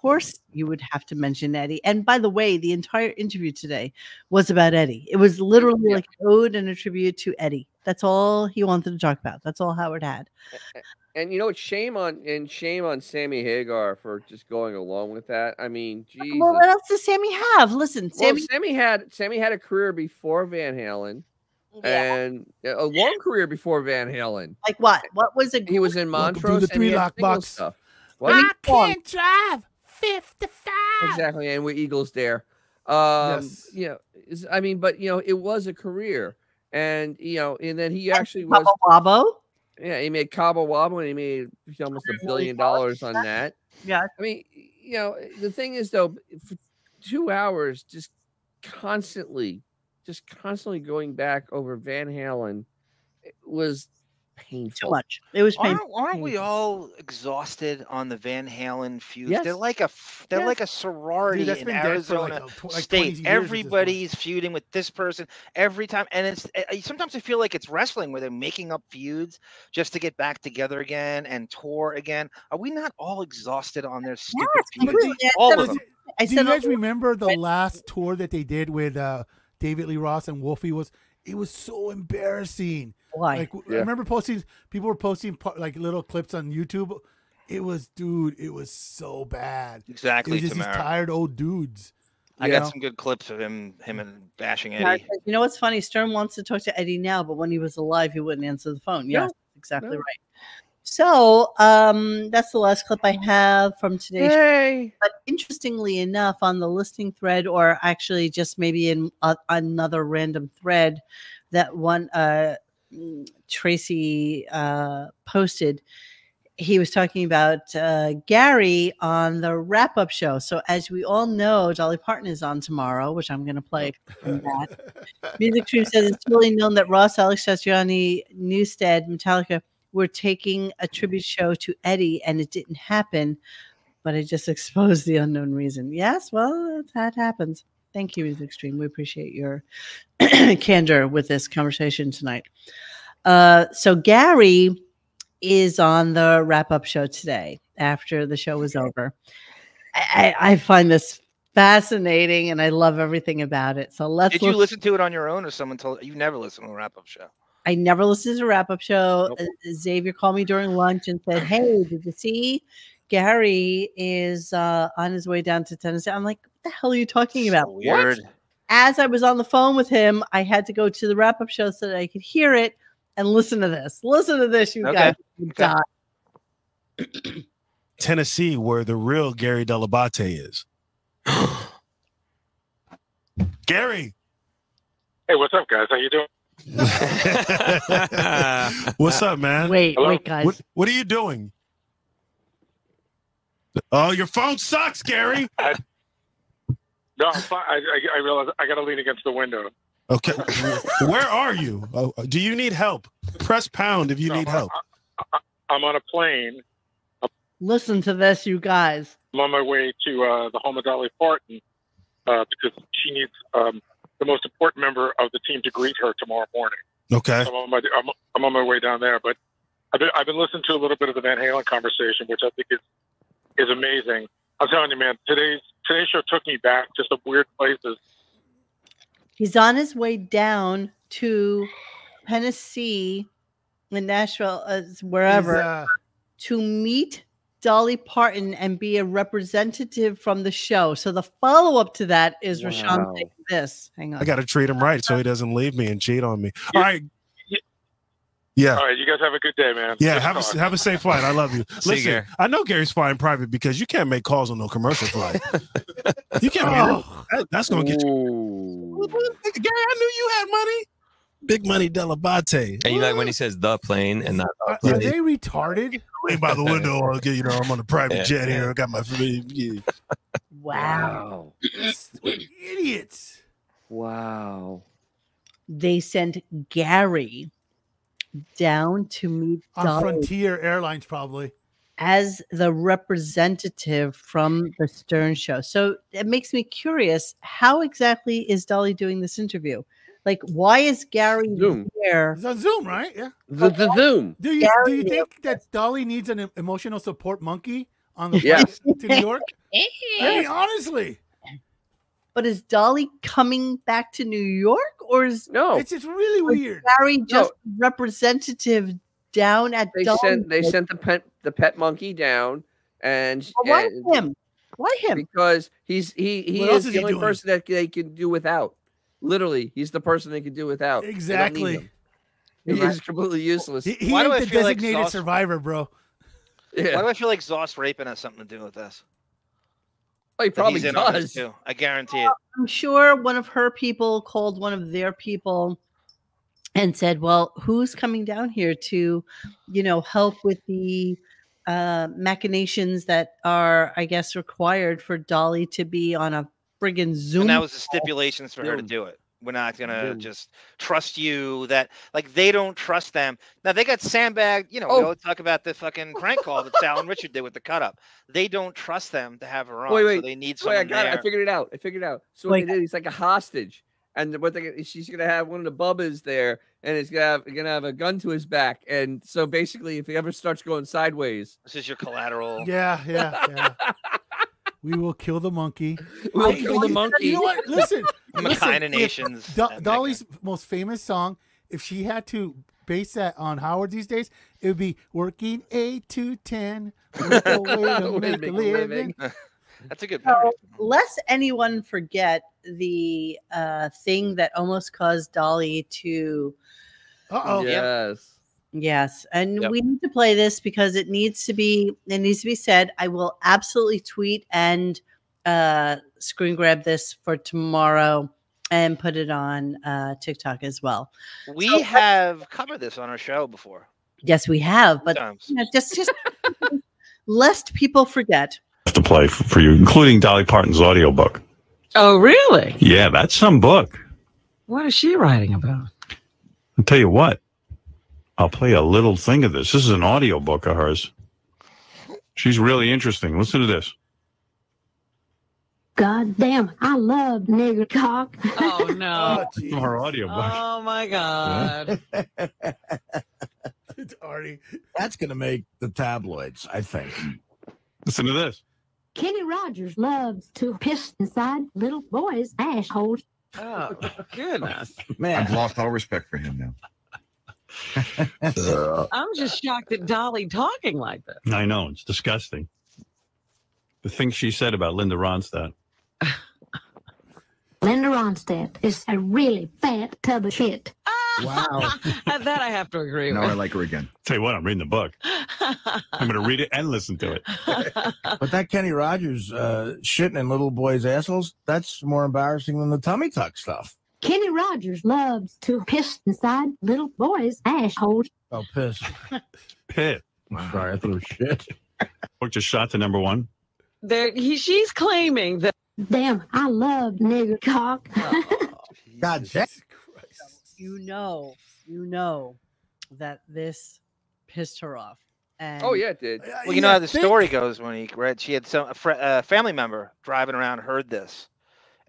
course you would have to mention Eddie. And by the way, the entire interview today was about Eddie. It was literally Yeah. like an ode and a tribute to Eddie. That's all he wanted to talk about. That's all Howard had. And you know what? Shame on and shame on Sammy Hagar for just going along with that. I mean, uh, Jesus. Well, what else does Sammy have? Listen, Well, Sammy. Sammy had Sammy had a career before Van Halen yeah, and a long career before Van Halen. like what? Eh, what was it? He was in Welcome to Montrose the and he three lock box. stuff. What? I can't drive fifty five. Exactly, and with Eagles there. Um, Yes. you know, I mean, but you know, it was a career, and you know, and then he actually was Papa Wabo. Yeah, he made Cabo Wabo and he made almost a billion dollars on that. Yeah. I mean, you know, the thing is though, for two hours, just constantly, just constantly going back over Van Halen was painful. Too much. It was Aren't, painful. aren't we all exhausted on the Van Halen feuds? They're Yes. like a f- they're Yes. like a sorority that's in been dead for like Arizona a tw- like state. years at this point. Everybody's feuding with this person every time, and it's uh, uh, sometimes I feel like it's wrestling where they're making up feuds just to get back together again and tour again. Are we not all exhausted on their stupid feuds? completely. All of them. I Do said you guys remember the last tour that they did with uh, David Lee Roth and Wolfie? Was it was so embarrassing. Why? Like I remember posting, people were posting like little clips on YouTube. It was, dude, it was so bad. It Exactly, was just these tired old dudes. I got know? some good clips of him, him and bashing Eddie. said, you know what's funny? Stern wants to talk to Eddie now, but when he was alive, he wouldn't answer the phone. No, Yes, exactly no. right. So um, that's the last clip I have from today's. show. But interestingly enough, on the listing thread, or actually just maybe in a, another random thread, that one uh, Tracy uh, posted, he was talking about uh, Gary on the wrap up show. So, as we all know, Dolly Parton is on tomorrow, which I'm going to play that. Music Stream says it's really known that Roth, Alex Satriani, Newsted, Metallica were taking a tribute show to Eddie, and it didn't happen. But I just <laughs> exposed the unknown reason. Yes, well, that happens. Thank you, Music Stream. We appreciate your <clears throat> candor with this conversation tonight. Uh, so Gary is on the wrap up show today after the show was over. I, I find this fascinating and I love everything about it. So let's Did you listen to it on your own, or someone told you? Never listened to a wrap-up show. I never listened to a wrap up show. Nope. Uh, Xavier called me during lunch and said, Hey, did you see Gary is uh, on his way down to Tennessee? I'm like, What the hell are you talking about? So weird. As I was on the phone with him, I had to go to the wrap up show so that I could hear it and listen to this. Listen to this, you Okay. guys. Okay. <clears throat> Tennessee, where the real Gary Dell'Abate is. <gasps> Gary. Hey, what's up, guys? How you doing? <laughs> <laughs> What's up, man? Wait, Hello? wait, guys. What, what are you doing? Oh, your phone sucks, Gary. <laughs> No, I'm fine. I, I, I realize I got to lean against the window. Okay. Where are you? Oh, do you need help? Press pound if you No, need I- help. I'm on a plane. Listen to this, you guys. I'm on my way to uh, the home of Dolly Parton uh, because she needs um, the most important member of the team to greet her tomorrow morning. Okay. I'm on my I'm, I'm on my way down there, but I've been I've been listening to a little bit of the Van Halen conversation, which I think is is amazing. I'm telling you, man, today's today's show took me back to some weird places. He's on his way down to Tennessee, in Nashville, uh, wherever. Uh, to meet Dolly Parton and be a representative from the show. So the follow up to that is Rashawn Wow. saying this. Hang on. I got to treat him right so he doesn't leave me and cheat on me. All right. Yeah. All right, you guys have a good day, man. Yeah, Good have talk. a, have a safe flight. I love you. <laughs> See you, Listen, Gary. I know Gary's flying private because you can't make calls on no commercial flight. <laughs> you can't. Oh. That, that's gonna get you. Gary, I knew you had money. Big money Dell'Abate. And you like when he says the plane and not the uh, Are, are plane. they retarded? <laughs> Lean by the window. I'll you know, I'm on a private Yeah, jet yeah. here. I got my. Yeah. Wow. Idiots. Wow. They sent Gary down to meet On Dolly Frontier Airlines, probably. as the representative from the Stern Show. So it makes me curious how exactly is Dolly doing this interview? Like, why is Gary Zoom. there? It's on Zoom, right? Yeah. The, the Zoom. Do you do you think that Dolly needs an emotional support monkey on the Yes. flight to New York? <laughs> I mean, honestly, But is Dolly coming back to New York or is No. it's just really weird. Barry just representative down at They Dolly's sent they sent the pet the pet monkey down and, Well, why and- him? Why him? because he's he he What else is is the he only doing? person that they can do without. Literally, he's the person they can do without. They don't need Exactly. him. He is completely useless. He, he Why do ain't I the feel like designated Sauce- survivor, bro. yeah. Why do I feel like Zoss raping has something to do with this? Oh, he probably he's in on this does. too. I guarantee it. I'm sure one of her people called one of their people and said, "Well, who's coming down here to, you know, help with the uh, machinations that are, I guess, required for Dolly to be on a friggin' Zoom?" And that was the stipulations for her to do it. We're not gonna Zoom. just trust you. That like they don't trust them. Now they got sandbagged. You know, we Oh. always talk about the fucking prank call that Sal and Richard did with the cut up. They don't trust them to have her on. Wait, So wait, they need wait! I got it. I figured it out. I figured it out. So Wait. what they did, he's like a hostage, and what they she's gonna have one of the bubbas there, and he's gonna have gonna have a gun to his back, and so basically, if he ever starts going sideways, This is your collateral. Yeah, yeah, yeah. <laughs> we will kill the monkey. <laughs> We'll I- kill the you- monkey. You know what? Listen, <laughs> I'm listen, kind of nations. Do- and Dolly's most famous song, if she had to base that on Howard these days, it would be working eight to ten. with a way to <laughs> Way to make a living. That's a good So, memory. lest anyone forget the uh, thing that almost caused Dolly to. Uh oh. yes, Yes, and Yep. we need to play this because it needs to be. It needs to be said. I will absolutely tweet and uh, screen grab this for tomorrow and put it on uh, TikTok as well. We have covered this on our show before. Yes, we have, but you know, just just <laughs> lest people forget. to play for, for you, including Dolly Parton's audiobook. Oh, really? Yeah, that's some book. What is she writing about? I'll tell you what. I'll play a little thing of this. This is an audiobook of hers. She's really interesting. Listen to this. God damn, I love nigger cock. Oh <laughs> no! Oh, From her audiobook. Oh my god! <laughs> It's Artie. That's going to make the tabloids, I think. Listen to this. Kenny Rogers loves to piss inside little boys' assholes. Oh goodness! Man, I've lost all respect for him now. <laughs> I'm just shocked at Dolly talking like that. I know. It's disgusting. The things she said about Linda Ronstadt. <laughs> Linda Ronstadt is a really fat tub of shit. <laughs> wow. that I have to agree with. Now I like her again. Tell you what, I'm reading the book. I'm going to read it and listen to it. But that Kenny Rogers uh, shitting in little boys' assholes, that's more embarrassing than the tummy tuck stuff. Kenny Rogers loves to piss inside little boys' assholes. Oh, piss. <laughs> Pitt. Sorry, I threw it was shit. Book just shot to number one. there, he, she's claiming that. Damn, I love nigger cock. <laughs> Oh, God damn. You know, you know that this pissed her off. And oh yeah, it did. Well, you know how the story goes when he read. She had some a fr- a family member driving around heard this,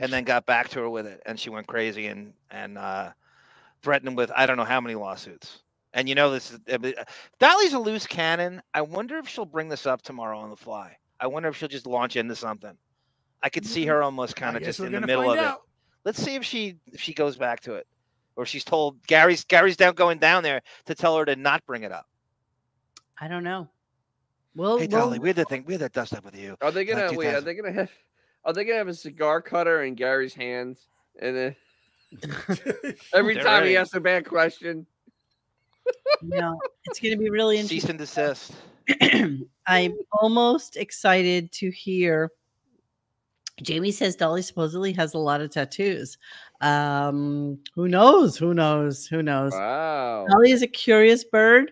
and then got back to her with it, and she went crazy and and uh, threatened with I don't know how many lawsuits. And you know this is I Dolly's a loose cannon. I wonder if she'll bring this up tomorrow on the fly. I wonder if she'll just launch into something. I could see her almost kind of just in the middle of find it. Let's see if she if she goes back to it, or she's told Gary's Gary's down going down there to tell her to not bring it up. I don't know. Well, Hey Dolly, we had that thing, we had that dust up with you. Are they gonna Like wait? Are they gonna have? Are they gonna have a cigar cutter in Gary's hands? And then <laughs> every They're time he asks a bad question, no, it's going to be really interesting. Cease interesting. and desist. <clears throat> I'm almost excited to hear. Jamie says Dolly supposedly has a lot of tattoos. Um, who knows? Who knows? Who knows? wow. Dolly is a curious bird.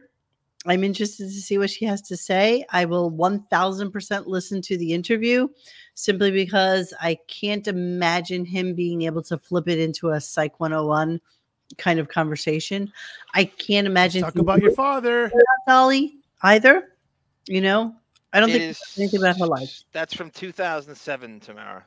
I'm interested to see what she has to say. I will 1000% listen to the interview simply because I can't imagine him being able to flip it into a Psych 101 kind of conversation. I can't imagine Talk about your father. about <laughs> Dolly either. You know, I don't It think is- anything about her life. That's from 2007, Tamara.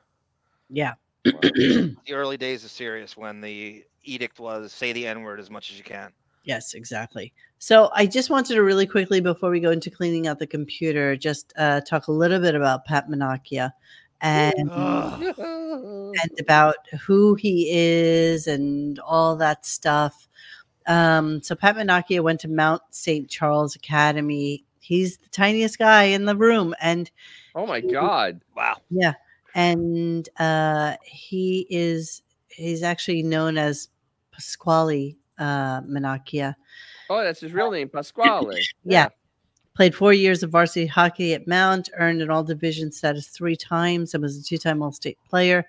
Yeah. <clears throat> the early days of Sirius when the edict was say the N word as much as you can. Yes, exactly. So I just wanted to really quickly before we go into cleaning out the computer, just uh, talk a little bit about Pat Manocchia and <laughs> and about who he is and all that stuff. Um, so Pat Manocchia went to Mount St. Charles Academy. He's the tiniest guy in the room, and Oh my God! Wow. yeah, and uh, he is he's actually known as Pasquale uh, Manocchia. Oh, that's his real name, <clears throat> Pasquale. Yeah. Played four years of varsity hockey at Mount, earned an all division status three times, and was a two time All State player.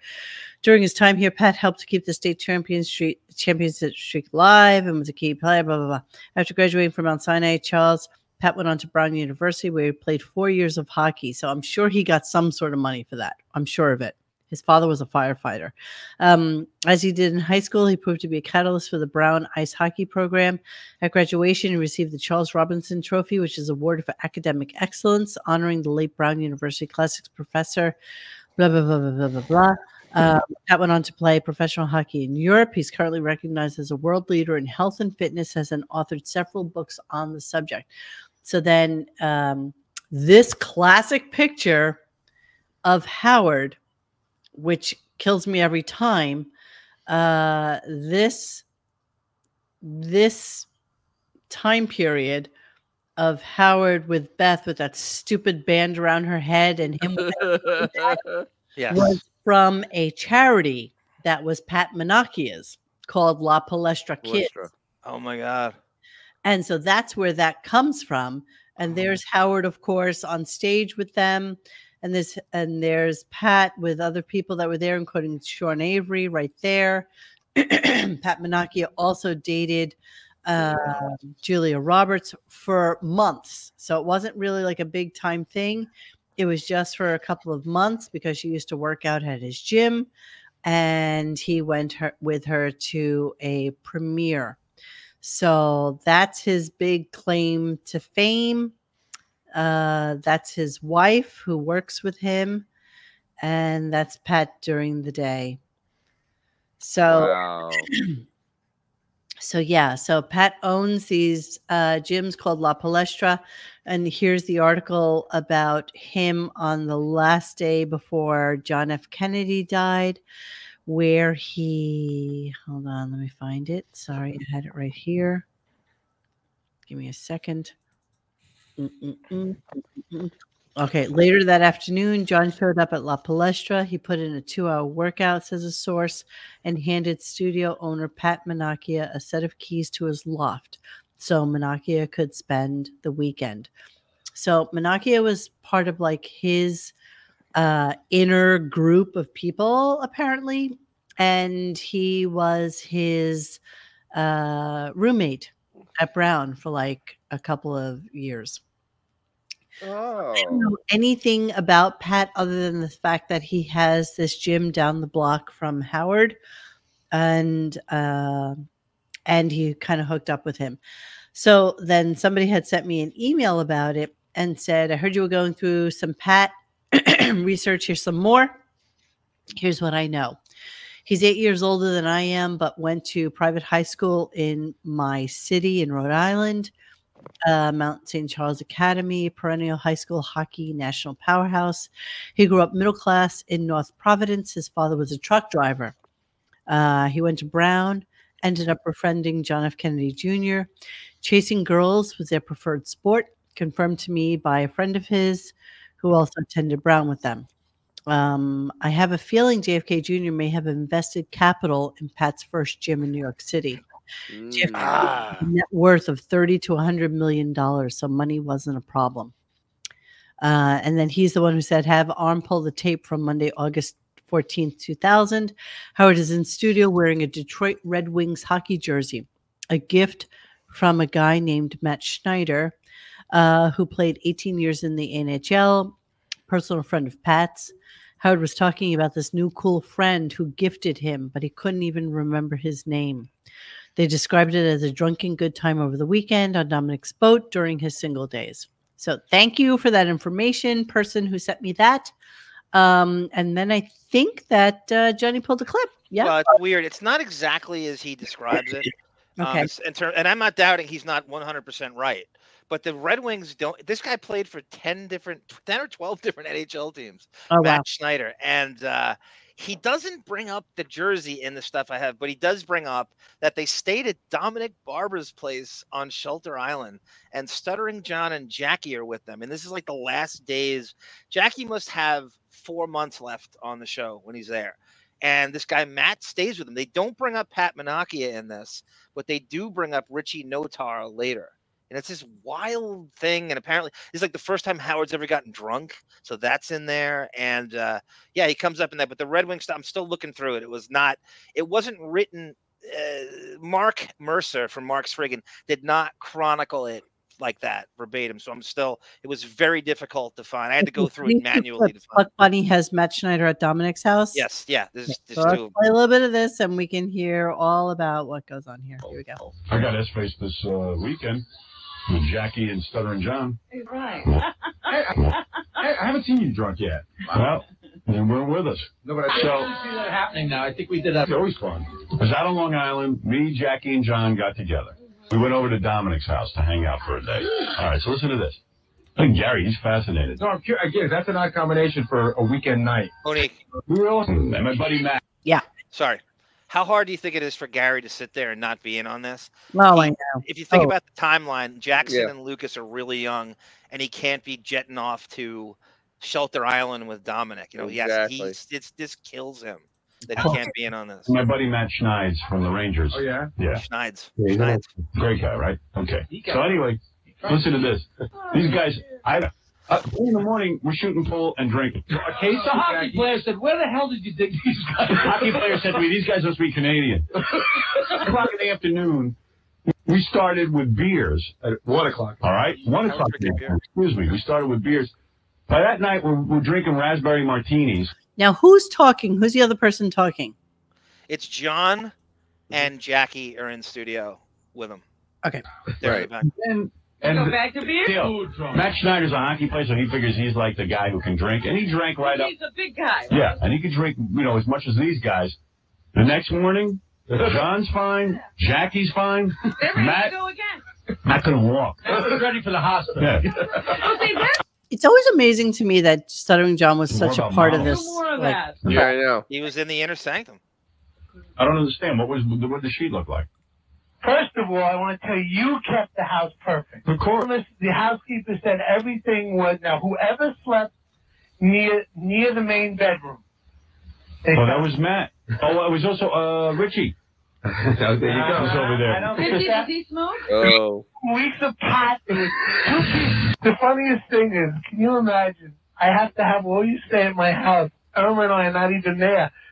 During his time here, Pat helped to keep the state champion streak, championship streak alive and was a key player. Blah blah blah. After graduating from Mount Sinai, Charles Pat went on to Brown University, where he played four years of hockey. So I'm sure he got some sort of money for that. I'm sure of it. His father was a firefighter. Um, as he did in high school, he proved to be a catalyst for the Brown ice hockey program. At graduation, he received the Charles Robinson Trophy, which is awarded for academic excellence, honoring the late Brown University classics professor. Blah blah blah blah blah blah blah. Um, Pat went on to play professional hockey in Europe. He's currently recognized as a world leader in health and fitness, has and authored several books on the subject. So then, um, this classic picture of Howard, which kills me every time, uh, this this time period of Howard with Beth with that stupid band around her head and him <laughs> <laughs> Yes. was from a charity that was Pat Manocchia's called La Palestra Kids. Oh my God. And so that's where that comes from. And there's Howard, of course, on stage with them. And there's and there's Pat with other people that were there, including Sean Avery right there. <clears throat> Pat Manocchia also dated uh, Julia Roberts for months. So it wasn't really like a big time thing. It was just for a couple of months because she used to work out at his gym. And he went her, with her to a premiere. So that's his big claim to fame. Uh, that's his wife who works with him. And that's Pat during the day. So Wow. <clears throat> so yeah, so Pat owns these uh, gyms called La Palestra, and here's the article about him on the last day before John F. Kennedy died, where he hold on, let me find it. Sorry, I had it right here. Give me a second. Mm-mm-mm. Okay, later that afternoon, John showed up at La Palestra. He put in a two hour workout, says a source, and handed studio owner Pat Manocchia a set of keys to his loft so Manocchia could spend the weekend. So Manocchia was part of like his uh, inner group of people, apparently, and he was his uh, roommate at Brown for like a couple of years. I don't Oh. know anything about Pat other than the fact that he has this gym down the block from Howard, and uh, and he kind of hooked up with him. So then somebody had sent me an email about it and said, "I heard you were going through some Pat <clears throat> research. Here's some more. Here's what I know." He's eight years older than I am, but went to private high school in my city in Rhode Island uh, Mount St. Charles Academy, perennial high school hockey national powerhouse. He grew up middle class in North Providence. His father was a truck driver. Uh, he went to Brown, ended up befriending John F. Kennedy Jr. Chasing girls was their preferred sport, confirmed to me by a friend of his who also attended Brown with them. Um, I have a feeling JFK Jr. may have invested capital in Pat's first gym in New York City. JFK Ah. had a net worth of 30 to 100 million dollars, so money wasn't a problem. Uh, and then he's the one who said, Have arm pull the tape from Monday, August 14th, 2000. Howard is in studio wearing a Detroit Red Wings hockey jersey, a gift from a guy named Matt Schneider, uh, who played 18 years in the NHL, personal friend of Pat's. Howard was talking about this new cool friend who gifted him, but he couldn't even remember his name. They described it as a drunken good time over the weekend on Dominic's boat during his single days. So thank you for that information, person who sent me that. Um, and then I think that uh, Johnny pulled a clip. Yeah. Well, it's weird. It's not exactly as he describes it. Um, Okay. it's- in ter- and I'm not doubting he's not 100% right. But the Red Wings don't. This guy played for 10 different, 10 or 12 <laughs> different NHL teams. Oh, Matt wow. Schneider. And uh, he doesn't bring up the jersey in the stuff I have, but he does bring up that they stayed at Dominic Barbara's place on Shelter Island, and Stuttering John and Jackie are with them. And this is like the last days. Jackie must have four months left on the show when he's there. And this guy Matt stays with him. They don't bring up Pat Manocchia in this, but they do bring up Richie Notar later And it's this wild thing. And apparently, it's like the first time Howard's ever gotten drunk. So that's in there. And uh, yeah, he comes up in that. But the Red Wing stuff, I'm still looking through it. It was not, it wasn't written. Uh, Mark Mercer from Mark's Friggin did not chronicle it like that verbatim. So I'm still, it was very difficult to find. I had to go through it manually to find. Buck Bunny has Matt Schneider at Dominic's house. Yes, yeah. There's, there's So let's two. play a little bit of this and we can hear all about what goes on here. Here we go. I got S-Face this uh, weekend with Jackie and Stuttering John. Right. I, <laughs> I haven't seen you drunk yet. Well, you weren't with us. No, but I So- don't see that happening now. I think we did that. It's always fun. I was out on Long Island. Me, Jackie, and John got together. We went over to Dominic's house to hang out for a day. All right, so listen to this. I think Gary, he's fascinated. No, I'm curious. Again, that's an odd combination for a weekend night. Monique. We were awesome. And my buddy Matt. Yeah. Sorry. How hard do you think it is for Gary to sit there and not be in on this? Oh, I know. If you think Oh. about the timeline, Jackson Yeah. and Lucas are really young, and he can't be jetting off to Shelter Island with Dominic. You know, he has Exactly. he's it's this kills him that he oh. can't be in on this. My buddy Matt Schneids from the Rangers. Oh, yeah? Yeah. Schneids. Yeah, Schneids. great guy, right? Okay. So anyway, listen to this. These guys, I uh, in the morning we're shooting pool and drinking. A case the hockey player said, "Where the hell did you dig these guys?" Hockey player said to me, "These guys must be Canadian." <laughs> Two o'clock in the afternoon, we started with beers. At one o'clock. All right, one o'clock. in the afternoon, Excuse me. We started with beers. By that night, we're, we're drinking raspberry martinis. Now, who's talking? Who's the other person talking? It's John and Jackie are in studio with him. Okay. They're in the back. And And and back to beer. Still, Matt Schneider's a hockey player, so he figures he's like the guy who can drink, and he drank right up. He's a big guy. Yeah, and he could drink, you know, as much as these guys. The next morning, <laughs> John's fine, Jackie's fine, Matt, go again. Matt couldn't walk. He's ready for the hospital. Yeah. <laughs> See, that's It's always amazing to me that Stuttering John was such a about part of this. more of like, that. Yeah, I know. He was in the inner sanctum. I don't understand. What was what did the sheet look like? First of all, I want to tell you, you kept the house perfect. Of course. The housekeeper said everything was now. Whoever slept near near the main bedroom. they Oh, that was Matt. Oh, it was also uh Richie. <laughs> there you go. He's over there. don't Did he, that does he smoke? Oh. weeks apart. It was. The funniest thing is, can you imagine? I have to have all you stay at my house. Irma and I are not even there to be.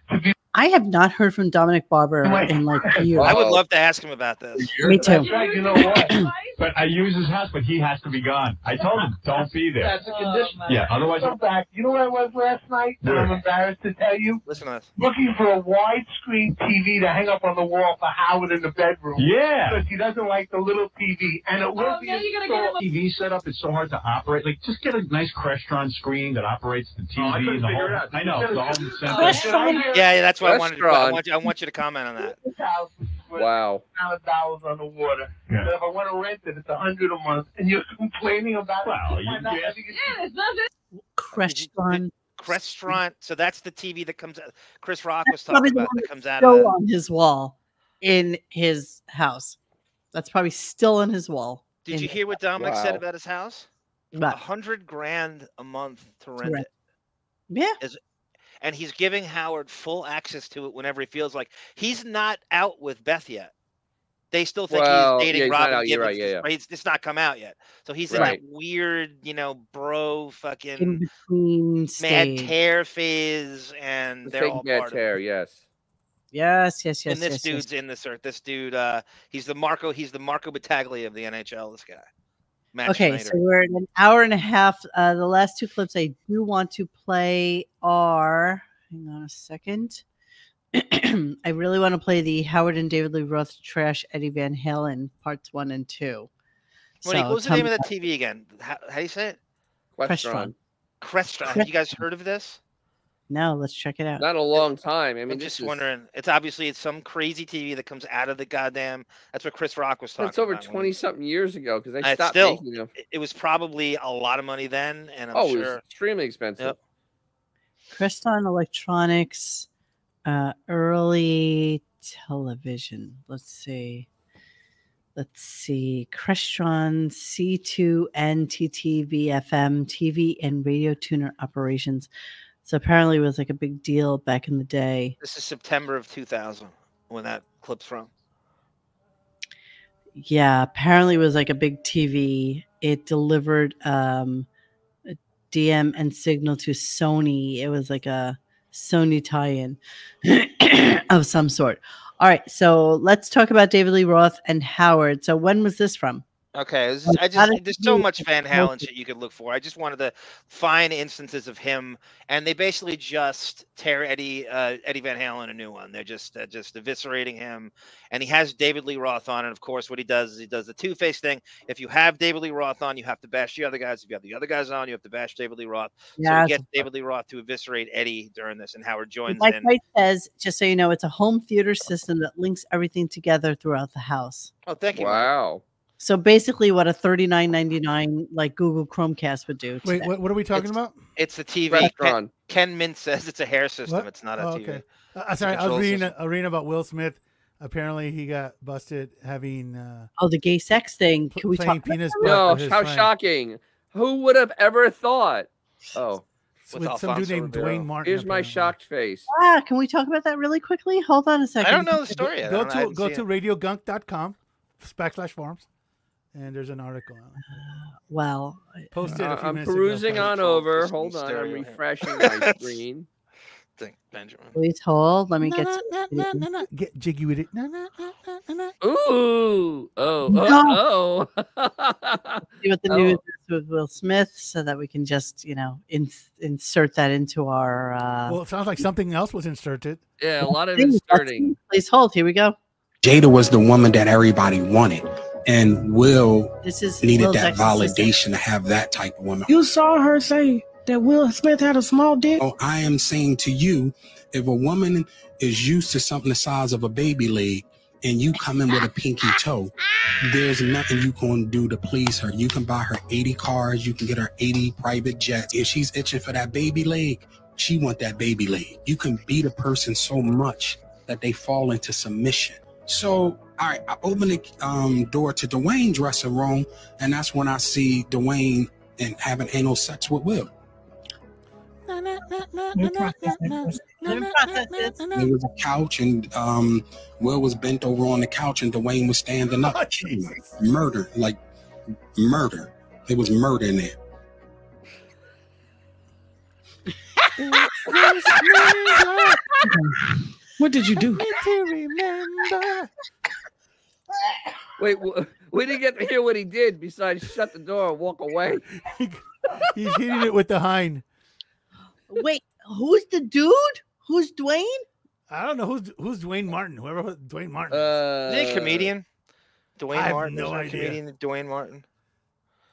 I have not heard from Dominic Barbara <laughs> in like <laughs> years. I would love to ask him about this. Me too. That's right. You know what? <clears throat> But I use his house, but he has to be gone. I told him, don't be there. That's a condition. Yeah, otherwise. Come back. You know where I was last night? And I'm embarrassed to tell you. Listen to this. Looking for a widescreen TV to hang up on the wall for Howard in the bedroom. Yeah. Because he doesn't like the little TV, and it will Oh, be now you gotta get him installed. TV setup is so hard to operate. Like, just get a nice Crestron screen that operates the TV Oh, I couldn't and the figure it out. I know the whole. Crestron? Yeah, yeah, that's what I wanted. To, I Restaurant. want you, I want you to comment on that. This house is worth Wow. $1,000 on the water. Yeah. But if I want to rent it, it's a hundred a month, and you're complaining about Well, it. you- Why not? you- I think it's- Yeah, it's nothing. Crestron. Crestron. So that's the TV that comes out. Chris Rock was talking about that comes out Still of. on his wall in his house. That's probably still on his wall. Did you hear what Dominic said about his house? A hundred grand a month to rent rent. it. Yeah. And he's giving Howard full access to it whenever he feels like he's not out with Beth yet. They still think Well, he's dating yeah, he's Robin out, Gibbons. right, yeah, yeah. It's, it's not come out yet, so he's in that weird, you know, bro, In fucking between mad stage. tear phase, and The they're all mad part of it. tear, yes. Yes, yes, yes. and this yes, dude's yes. in this earth. This dude, uh, he's the Marco. He's the Marco Battaglia of the NHL. This guy. Matt Okay, Schneider. so we're at an hour and a half. Uh, the last two clips I do want to play are. Hang on a second. <clears throat> I really want to play the Howard and David Lee Roth trash Eddie Van Halen parts one and two. Monique, So what was the name of that TV again? How, how do you say it? Crestron. Crestron. Have you guys heard of this? No, let's check it out. Not a long time. I mean, I'm just is, wondering. It's obviously it's some crazy TV that comes out of the goddamn. That's what Chris Rock was talking. About. It's over twenty something years ago because they stopped still, making them. it- it was probably a lot of money then, and I'm oh, it was extremely expensive. Yep. Crestron Electronics, uh, early television. Let's see. Let's see. Crestron C2 and TTV FM TV and radio tuner operations. So apparently it was like a big deal back in the day. This is September of 2000 when that clip's from. Yeah, apparently it was like a big TV. It delivered um a DM and signal to Sony. It was like a Sony tie-in <coughs> of some sort. All right, so let's talk about David Lee Roth and Howard. So when was this from? Okay, this is- I just there's so much Van Halen shit you could look for. I just wanted to find instances of him, and they basically just tear Eddie uh, Eddie Van Halen a new one. They're just uh, just eviscerating him, and he has David Lee Roth on. And of course, what he does is he does the Two Face thing. If you have David Lee Roth on, you have to bash the other guys. If you have the other guys on, you have to bash David Lee Roth. So Yeah, we get David Lee Roth to eviscerate Eddie during this, and Howard joins Like in. Mike says, just so you know, it's a home theater system that links everything together throughout the house. Oh, thank you. Wow. So basically, what a thirty nine ninety nine like Google Chromecast would do. Wait, what, what are we talking about? It's the TV. Ken, Restaurant. Ken Mintz says it's a hair system. What? It's not a Oh, TV. okay. Uh, sorry, I was reading a, reading about Will Smith. Apparently, he got busted having uh, Oh, the gay sex thing. Can we talk? about penis that? No, how friend. shocking. Who would have ever thought? Oh, with some dude named Duane Martin. here's my shocked face. Ah, can we talk about that really quickly? Hold on a second. I don't know the story yet. Go to go to radiogunk.com backslash forums, and there's an article. on it. <sighs> Well, Posted a Uh, I'm minutes ago. perusing on over. Hold on, I'm refreshing <laughs> my screen. Think Benjamin. Please hold. Let me No, get. no, to- no, no, no, no. Get jiggy with it. No, no, no, no, no, no. Ooh, oh, No. oh, oh. <laughs> see what the Oh. news is with Will Smith, so that we can just you know ins insert that into our. Uh, Well, it sounds like something else was inserted. yeah, a lot of thing. inserting. Please hold. Here we go. Jada was the woman that everybody wanted, and Will This is needed Will's that ex-assistant. validation to have that type of woman. You saw her say that Will Smith had a small dick. Oh, I am saying to you, if a woman is used to something the size of a baby leg, and you come in with a pinky toe, there's nothing you can do to please her. You can buy her 80 cars, you can get her 80 private jets. If she's itching for that baby leg, she want that baby leg. You can beat a person so much that they fall into submission. So, all right, I open the um, door to Duane's dressing room, and that's when I see Duane and having anal sex with Will. Let me process this. There was a couch, and um, Will was bent over on the couch, and Duane was standing up. murder, like murder. There was murder in there. <laughs> <laughs> What did you do? Wait, we didn't get to hear what he did besides shut the door and walk away. He's hitting it with the hind. Wait, who's the dude? Who's Duane? I don't know who's who's Duane Martin. Whoever was Duane Martin. Uh, Is he a comedian? Duane I have Martin. no is there a idea. comedian Duane Martin.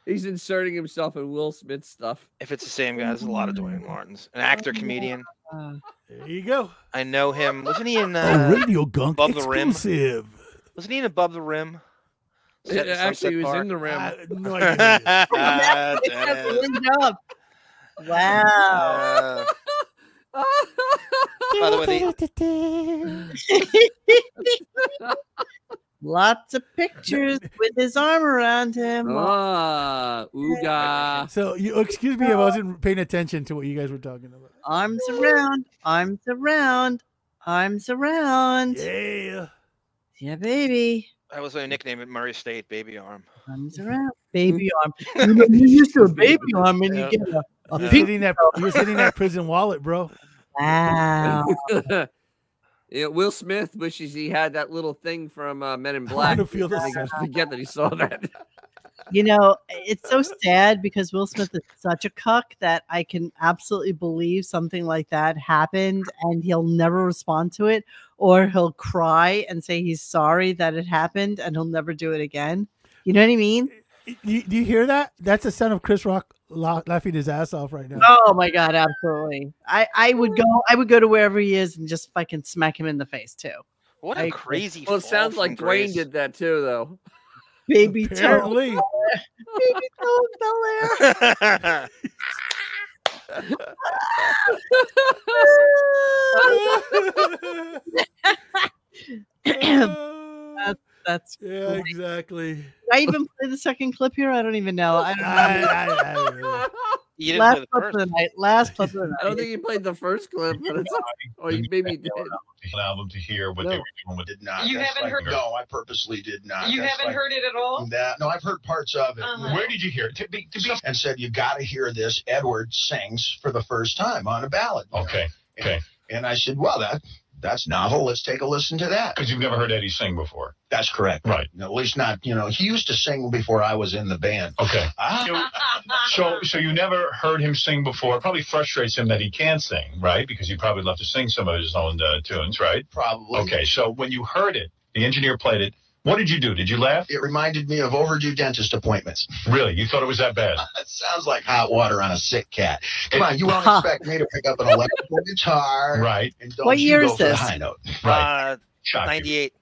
He's inserting himself in Will Smith stuff. If it's the same guy, there's a lot of Duane Martins. An actor, comedian. There you go. I know him. Wasn't he in a uh, radio gunk Above the Rim? exclusive. Wasn't he in Above the Rim? Set in Actually, he was Sunset in the rim. I no idea. Park? <laughs> Good. Wow. Uh, by the way, the, <laughs> Lots of pictures with his arm around him. Ah, ooga. So you excuse me if I wasn't paying attention to what you guys were talking about. Arms around, arms around, arms around. Yeah. Yeah, baby. that was my nickname at Murray State, Baby Arm. Arms <laughs> around, baby arm. You know, you're used to a baby arm, and Yeah. you get a, a You're pink. hitting that you're hitting that prison wallet, bro. Wow. <laughs> yeah, Will Smith wishes he had that little thing from uh, Men in Black. I Black. wanna feel the I sound. forget that he saw that. <laughs> You know, it's so <laughs> sad because Will Smith is such a cuck that I can absolutely believe something like that happened and he'll never respond to it or he'll cry and say he's sorry that it happened and he'll never do it again. You know what I mean? You, do you hear that? That's the sound of Chris Rock laughing his ass off right now. Oh my god, absolutely. I I would go I would go to wherever he is and just fucking smack him in the face too. What I a agree. crazy. Well, it sounds from like Duane did that too, though. Baby. Apparently. Baby toe Bel Air. <laughs> that's that's yeah, great. exactly. Did I even play the second clip here? I don't even know. I don't know. <laughs> I, I, I, <laughs> You didn't last play the clip first. of the night. Last clip of the night. I don't think you played the first clip, but it's or you maybe did. An album to hear what No. they were doing with Did not. You That's haven't like- heard- No, I purposely did not. You That's haven't like- heard it at all? That, no, I've heard parts of it. Uh-huh. Where did you hear it? To be, to be, and said you got to hear this. Edward sings for the first time on a ballad. okay, okay. And I said, well, that that's novel. Let's take a listen to that. Because you've never heard Eddie sing before. That's correct. Right. At least not. You know, he used to sing before I was in the band. Okay. Ah, So, <laughs> so you never heard him sing before. It probably frustrates him that he can't sing, right? Because he probably love to sing some of his own uh, tunes, right? probably. Okay. So when you heard it, the engineer played it. What did you do? Did you laugh? It reminded me of overdue dentist appointments. Really? You thought it was that bad? <laughs> It sounds like hot water on a sick cat. Come on, you won't expect me to pick up an electrical guitar. Right. And don't What you year go is this? high note. Right. Uh, 98.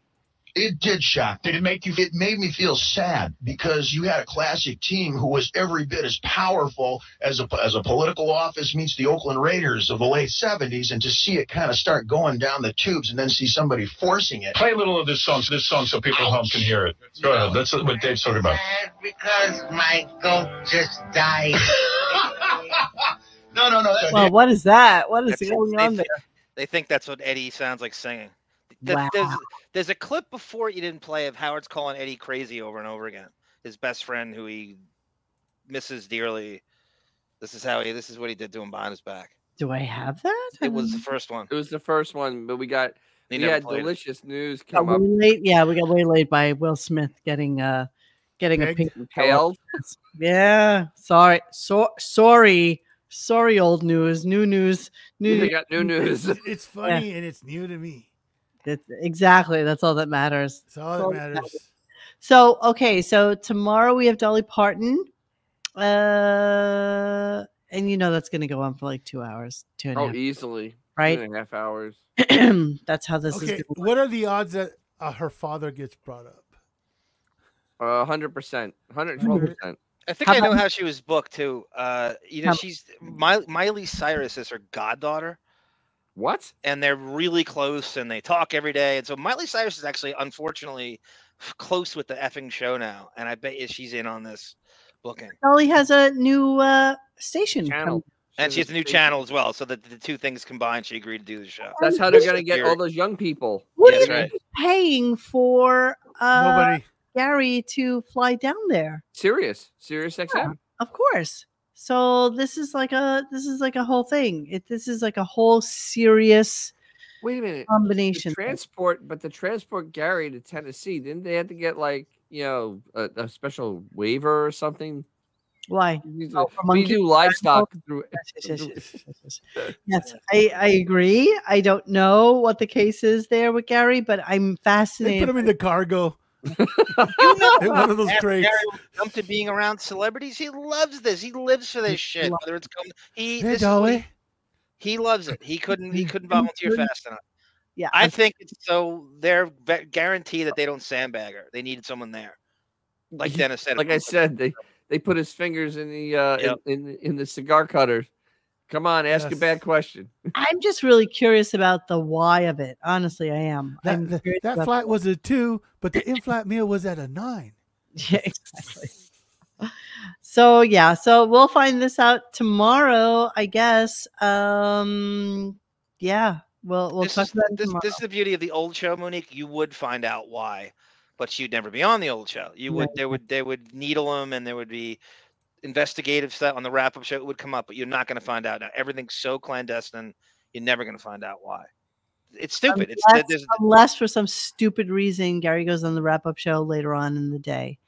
It did shock. Did it make you? It made me feel sad because you had a classic team who was every bit as powerful as a as a political office meets the Oakland Raiders of the late '70s, and to see it kind of start going down the tubes, and then see somebody forcing it. Play a little of this song, this song, so people at home can hear it. Go ahead. That's what Dave's talking about. Because my goat just died. <laughs> no, no, no. That, Well, what is that? What is going they, on there? they think that's what Eddie sounds like singing. Th- Wow. There's, there's a clip before you didn't play of Howard's calling Eddie crazy over and over again. His best friend, who he misses dearly. This is how he. This is what he did to him behind his back. Do I have that? It was the first one. It was the first one, but we got He we had played it. delicious news Got come up. late. Yeah, we got way late by Will Smith getting uh getting a pink Impaled. <laughs> Yeah, sorry, so sorry, sorry, old news, new news, new. We got new news. It's funny and it's new to me. That's exactly. That's all that matters. That's all that matters. So okay, so tomorrow we have Dolly Parton, uh, and you know that's going to go on for like two hours, two and a Oh, half. easily. Right. Two and a half hours. <clears throat> that's how this Okay, is. Gonna what are the odds that uh, her father gets brought up? Uh, hundred percent, hundred twelve percent. I think How I know about- how she was booked too. Uh, you know, How- she's My, Miley Cyrus is her goddaughter, What? and they're really close, and they talk every day. And so Miley Cyrus is actually, unfortunately, close with the effing show now, and I bet you she's in on this booking. Dolly has a new uh station. Channel. coming- And she has a new channel as well, so that the two things combined, she agreed to do the show. That's how they're gonna get all those young people. What Yeah, are you right. paying for uh Nobody. Gary to fly down there? Sirius, Sirius XM. Of course. So this is like a this is like a whole thing. It this is like a whole serious Wait a minute. combination. The transport, but the transport Gary to Tennessee, didn't they have to get like you know a, a special waiver or something? Why? Oh, we do livestock through. Yes, yes, yes, yes, yes, yes. <laughs> Yes, I, I agree. I don't know what the case is there with Gary, but I'm They fascinated. put him in the cargo. You know, in one of those After crates. Gary to being around celebrities. He loves this. He lives for this shit. Whether it's come, he Hey, this is he- Dolly. he loves it. He couldn't he couldn't volunteer fast enough. Yeah, I I- think it's so they're ve- guarantee that they don't sandbag her. They needed someone there, like Dennis said. Like I said, they they put his fingers in the uh Yep. in, in in the cigar cutter. Come on, ask a bad question. <laughs> I'm just really curious about the why of it. Honestly, I am. That, I'm that, curious that flight was a two, but the <laughs> in-flight meal was at a nine. <laughs> Yeah, exactly. So yeah, so we'll find this out tomorrow, I guess. Um, yeah, we'll we'll this, talk is, this, tomorrow. this is the beauty of the old show, Monique. You would find out why, but you'd never be on the old show. You would Right. they would they would needle them, and there would be investigative stuff on the wrap up show. It would come up, but you're not going to find out now. Everything's so clandestine. You're never going to find out why. It's stupid. Unless, there's, unless for some stupid reason Gary goes on the wrap up show later on in the day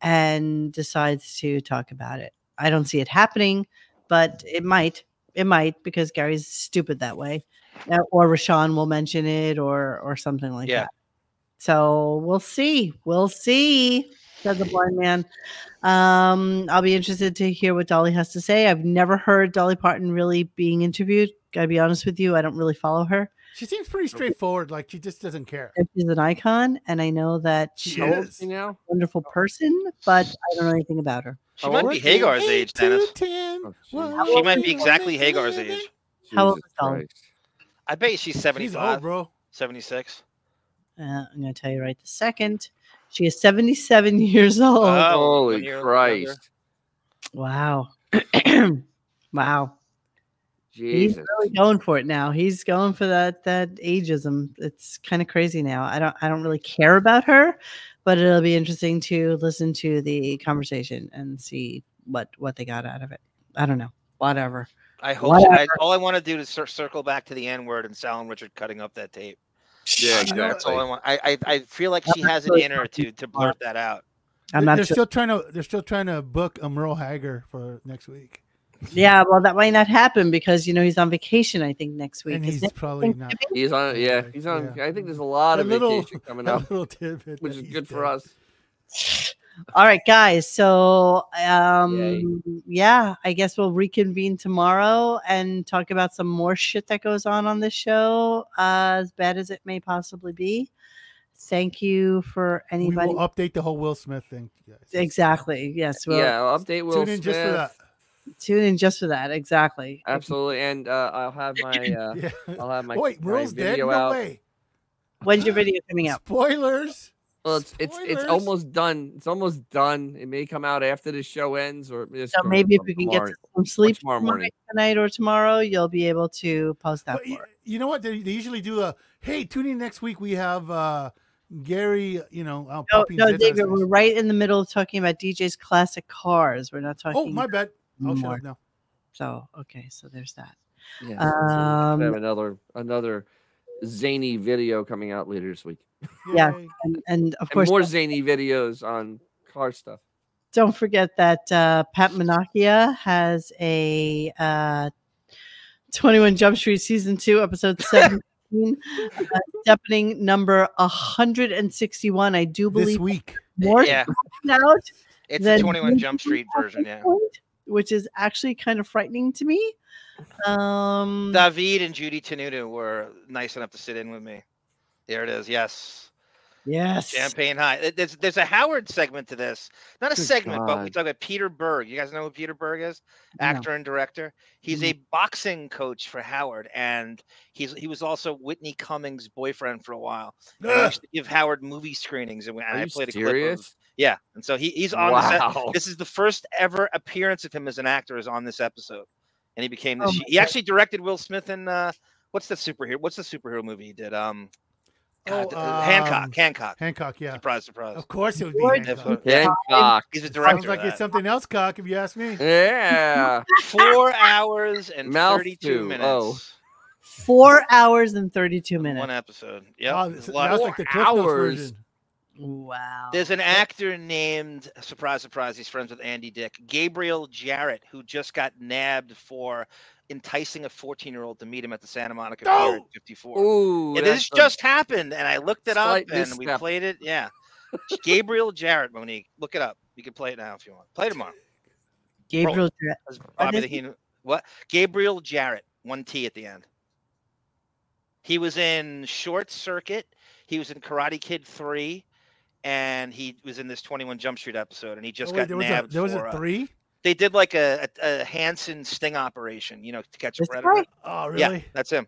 and decides to talk about it. I don't see it happening, but it might. It might because Gary's stupid that way, Uh, or Rashawn will mention it, or or something like Yeah. that. So we'll see. We'll see. Said the blind man. Um, I'll be interested to hear what Dolly has to say. I've never heard Dolly Parton really being interviewed. Gotta be honest with you, I don't really follow her. She seems pretty straightforward. Like she just doesn't care. And she's an icon, and I know that she's She a is. now? wonderful person, but I don't know anything about her. she might be Hagar's age, Dennis. Oh, She might be exactly Hagar's age. How old is Dolly? I bet you she's She's 75, old, bro. 76. Uh, I'm going to tell you right the second. She is 77 <laughs> years old. Oh, one Holy Christ! wow. <clears throat> Wow. Jesus. He's really going for it now. He's going for that that ageism. It's kind of crazy now. I don't I don't really care about her, but it'll be interesting to listen to the conversation and see what what they got out of it. I don't know. Whatever. I hope. I, all I want to do is circle back to the N word and Sal and Richard cutting up that tape. Yeah, That's all I want. I, I I feel like she has it not in her to to blurt that out. I'm They- not they're sure. still trying to they're still trying to book a Merle Haggard for next week. Yeah, well, that might not happen because you know he's on vacation. I think next week. And he's it probably not. He's on. Yeah, he's on. I think there's a lot A of little- vacation coming <laughs> a up, little tidbit which is he's good for us. All right, guys. So, um, yeah, I guess we'll reconvene tomorrow and talk about some more shit that goes on on this show, uh, as bad as it may possibly be. Thank you for anybody. We'll update the whole Will Smith thing. guys. exactly. Yes. We'll yeah, I'll update Will Tune in just for that. Tune in just for that. Exactly. Absolutely, and uh, I'll have <laughs> my. Uh, Yeah. I'll have my. Wait, my Merle's dead? No out. way. When's your video coming out? <laughs> Spoilers. Well, it's it's it's almost done. It's almost done. It may come out after the show ends, or just So maybe if come we can get some sleep tomorrow tomorrow morning. tonight or tomorrow, you'll be able to post that But for you know what? They, they usually do a hey, tune in next week. We have uh Gary. You know, uh, No, no, Zed David, we're right in the middle of talking about DJ's classic cars. We're not talking. Oh, my bad. I'll shut up now. So okay, so there's that. Yeah, so we Um, have another another zany video coming out later this week. Yeah, and, and of And course, more zany videos on car stuff. don't forget that uh, Pat Manocchia has a uh, 21 Jump Street season two, episode <laughs> 17, uh, deafening number 161. I do believe This week. more Yeah. coming out. It's than the 21 Jump Street version, yeah. Which is actually kind of frightening to me. Um, David and Judy Tenuta were nice enough to sit in with me. There it is. Yes. yes. Champagne High. There's there's a Howard segment to this. Not a Good segment, but we talk about Peter Berg. You guys know who Peter Berg is? No. Actor and director. He's a boxing coach for Howard, and he's he was also Whitney Cummings' boyfriend for a while. And I <gasps> used to give Howard movie screenings, and, we- and Are I you played a clip of serious? yeah. And so he, he's on the Wow. set. This is the first ever appearance of him as an actor is on this episode, and he became this. Oh my he actually directed Will Smith in uh, what's the superhero? What's the superhero movie he did? Um, Oh, uh, Hancock. um, Hancock. Hancock, yeah. Surprise, surprise. Of course it would be George- Hancock. Hancock. He's a director. Sounds like of it's something else, cock, if you ask me. Yeah. <laughs> Four hours and Mouth 32 to- minutes. oh. Four hours and 32 minutes. One episode. Yeah. Wow, there's this- a lot that's like the Cliff Notes hours. version. Wow. There's an actor named surprise, surprise. He's friends with Andy Dick, Gabriel Jarret, who just got nabbed for enticing a 14 year old to meet him at the Santa Monica Pier in 54. Ooh, this just happened, and I looked it up and we played it. <laughs> Yeah, Gabriel Jarret, Monique, look it up. You can play it now if you want. Play tomorrow. Gabriel Jarret. Bobby is the he? Heenan. What? Gabriel Jarret, one T at the end. He was in Short Circuit. He was in Karate Kid Three, and he was in this Twenty One Jump Street episode. And he just Oh, wait, got there was a nabbed. there was for, a uh, three. they did like a, a, a Hansen sting operation, you know, to catch a This predator. guy? Oh, Yeah, really? that's him.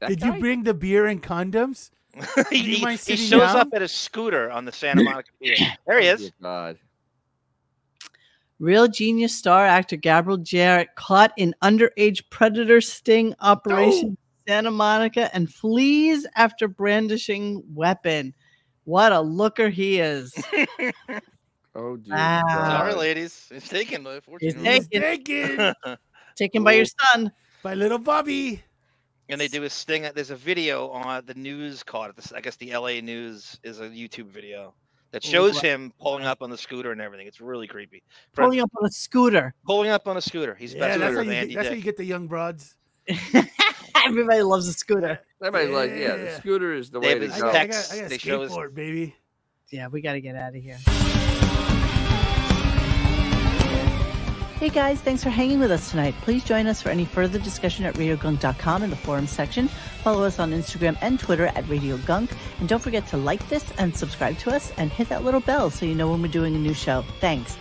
That Did guy? you bring the beer and condoms? <laughs> he, he- he shows down? up at a scooter on the Santa Monica Pier. There he Oh, is. dear God. Real genius star actor Gabriel Jarret caught in underage predator sting operation in Santa Monica and flees after brandishing weapon. What a looker he is. <laughs> Oh dear. Wow. Sorry, ladies. It's taken. though, He's taken, taken <laughs> taken by your son. by little Bobby. and they do a sting. Uh, there's a video on the news caught. This, I guess the LA News is a YouTube video that shows him pulling up on the scooter and everything. It's really creepy. For- Pulling up on a scooter. pulling up on a scooter. He's Yeah, best that's how you get, Andy that's how you get the young broads. <laughs> <laughs> Everybody loves a scooter. Everybody's like, yeah, the scooter is the way David to go. got, I got, I got a they show us- skateboard, baby. Yeah, we got to get out of here. Hey guys, thanks for hanging with us tonight. Please join us for any further discussion at radiogunk.com in the forum section. Follow us on Instagram and Twitter at Radio Gunk. And don't forget to like this and subscribe to us and hit that little bell so you know when we're doing a new show. Thanks.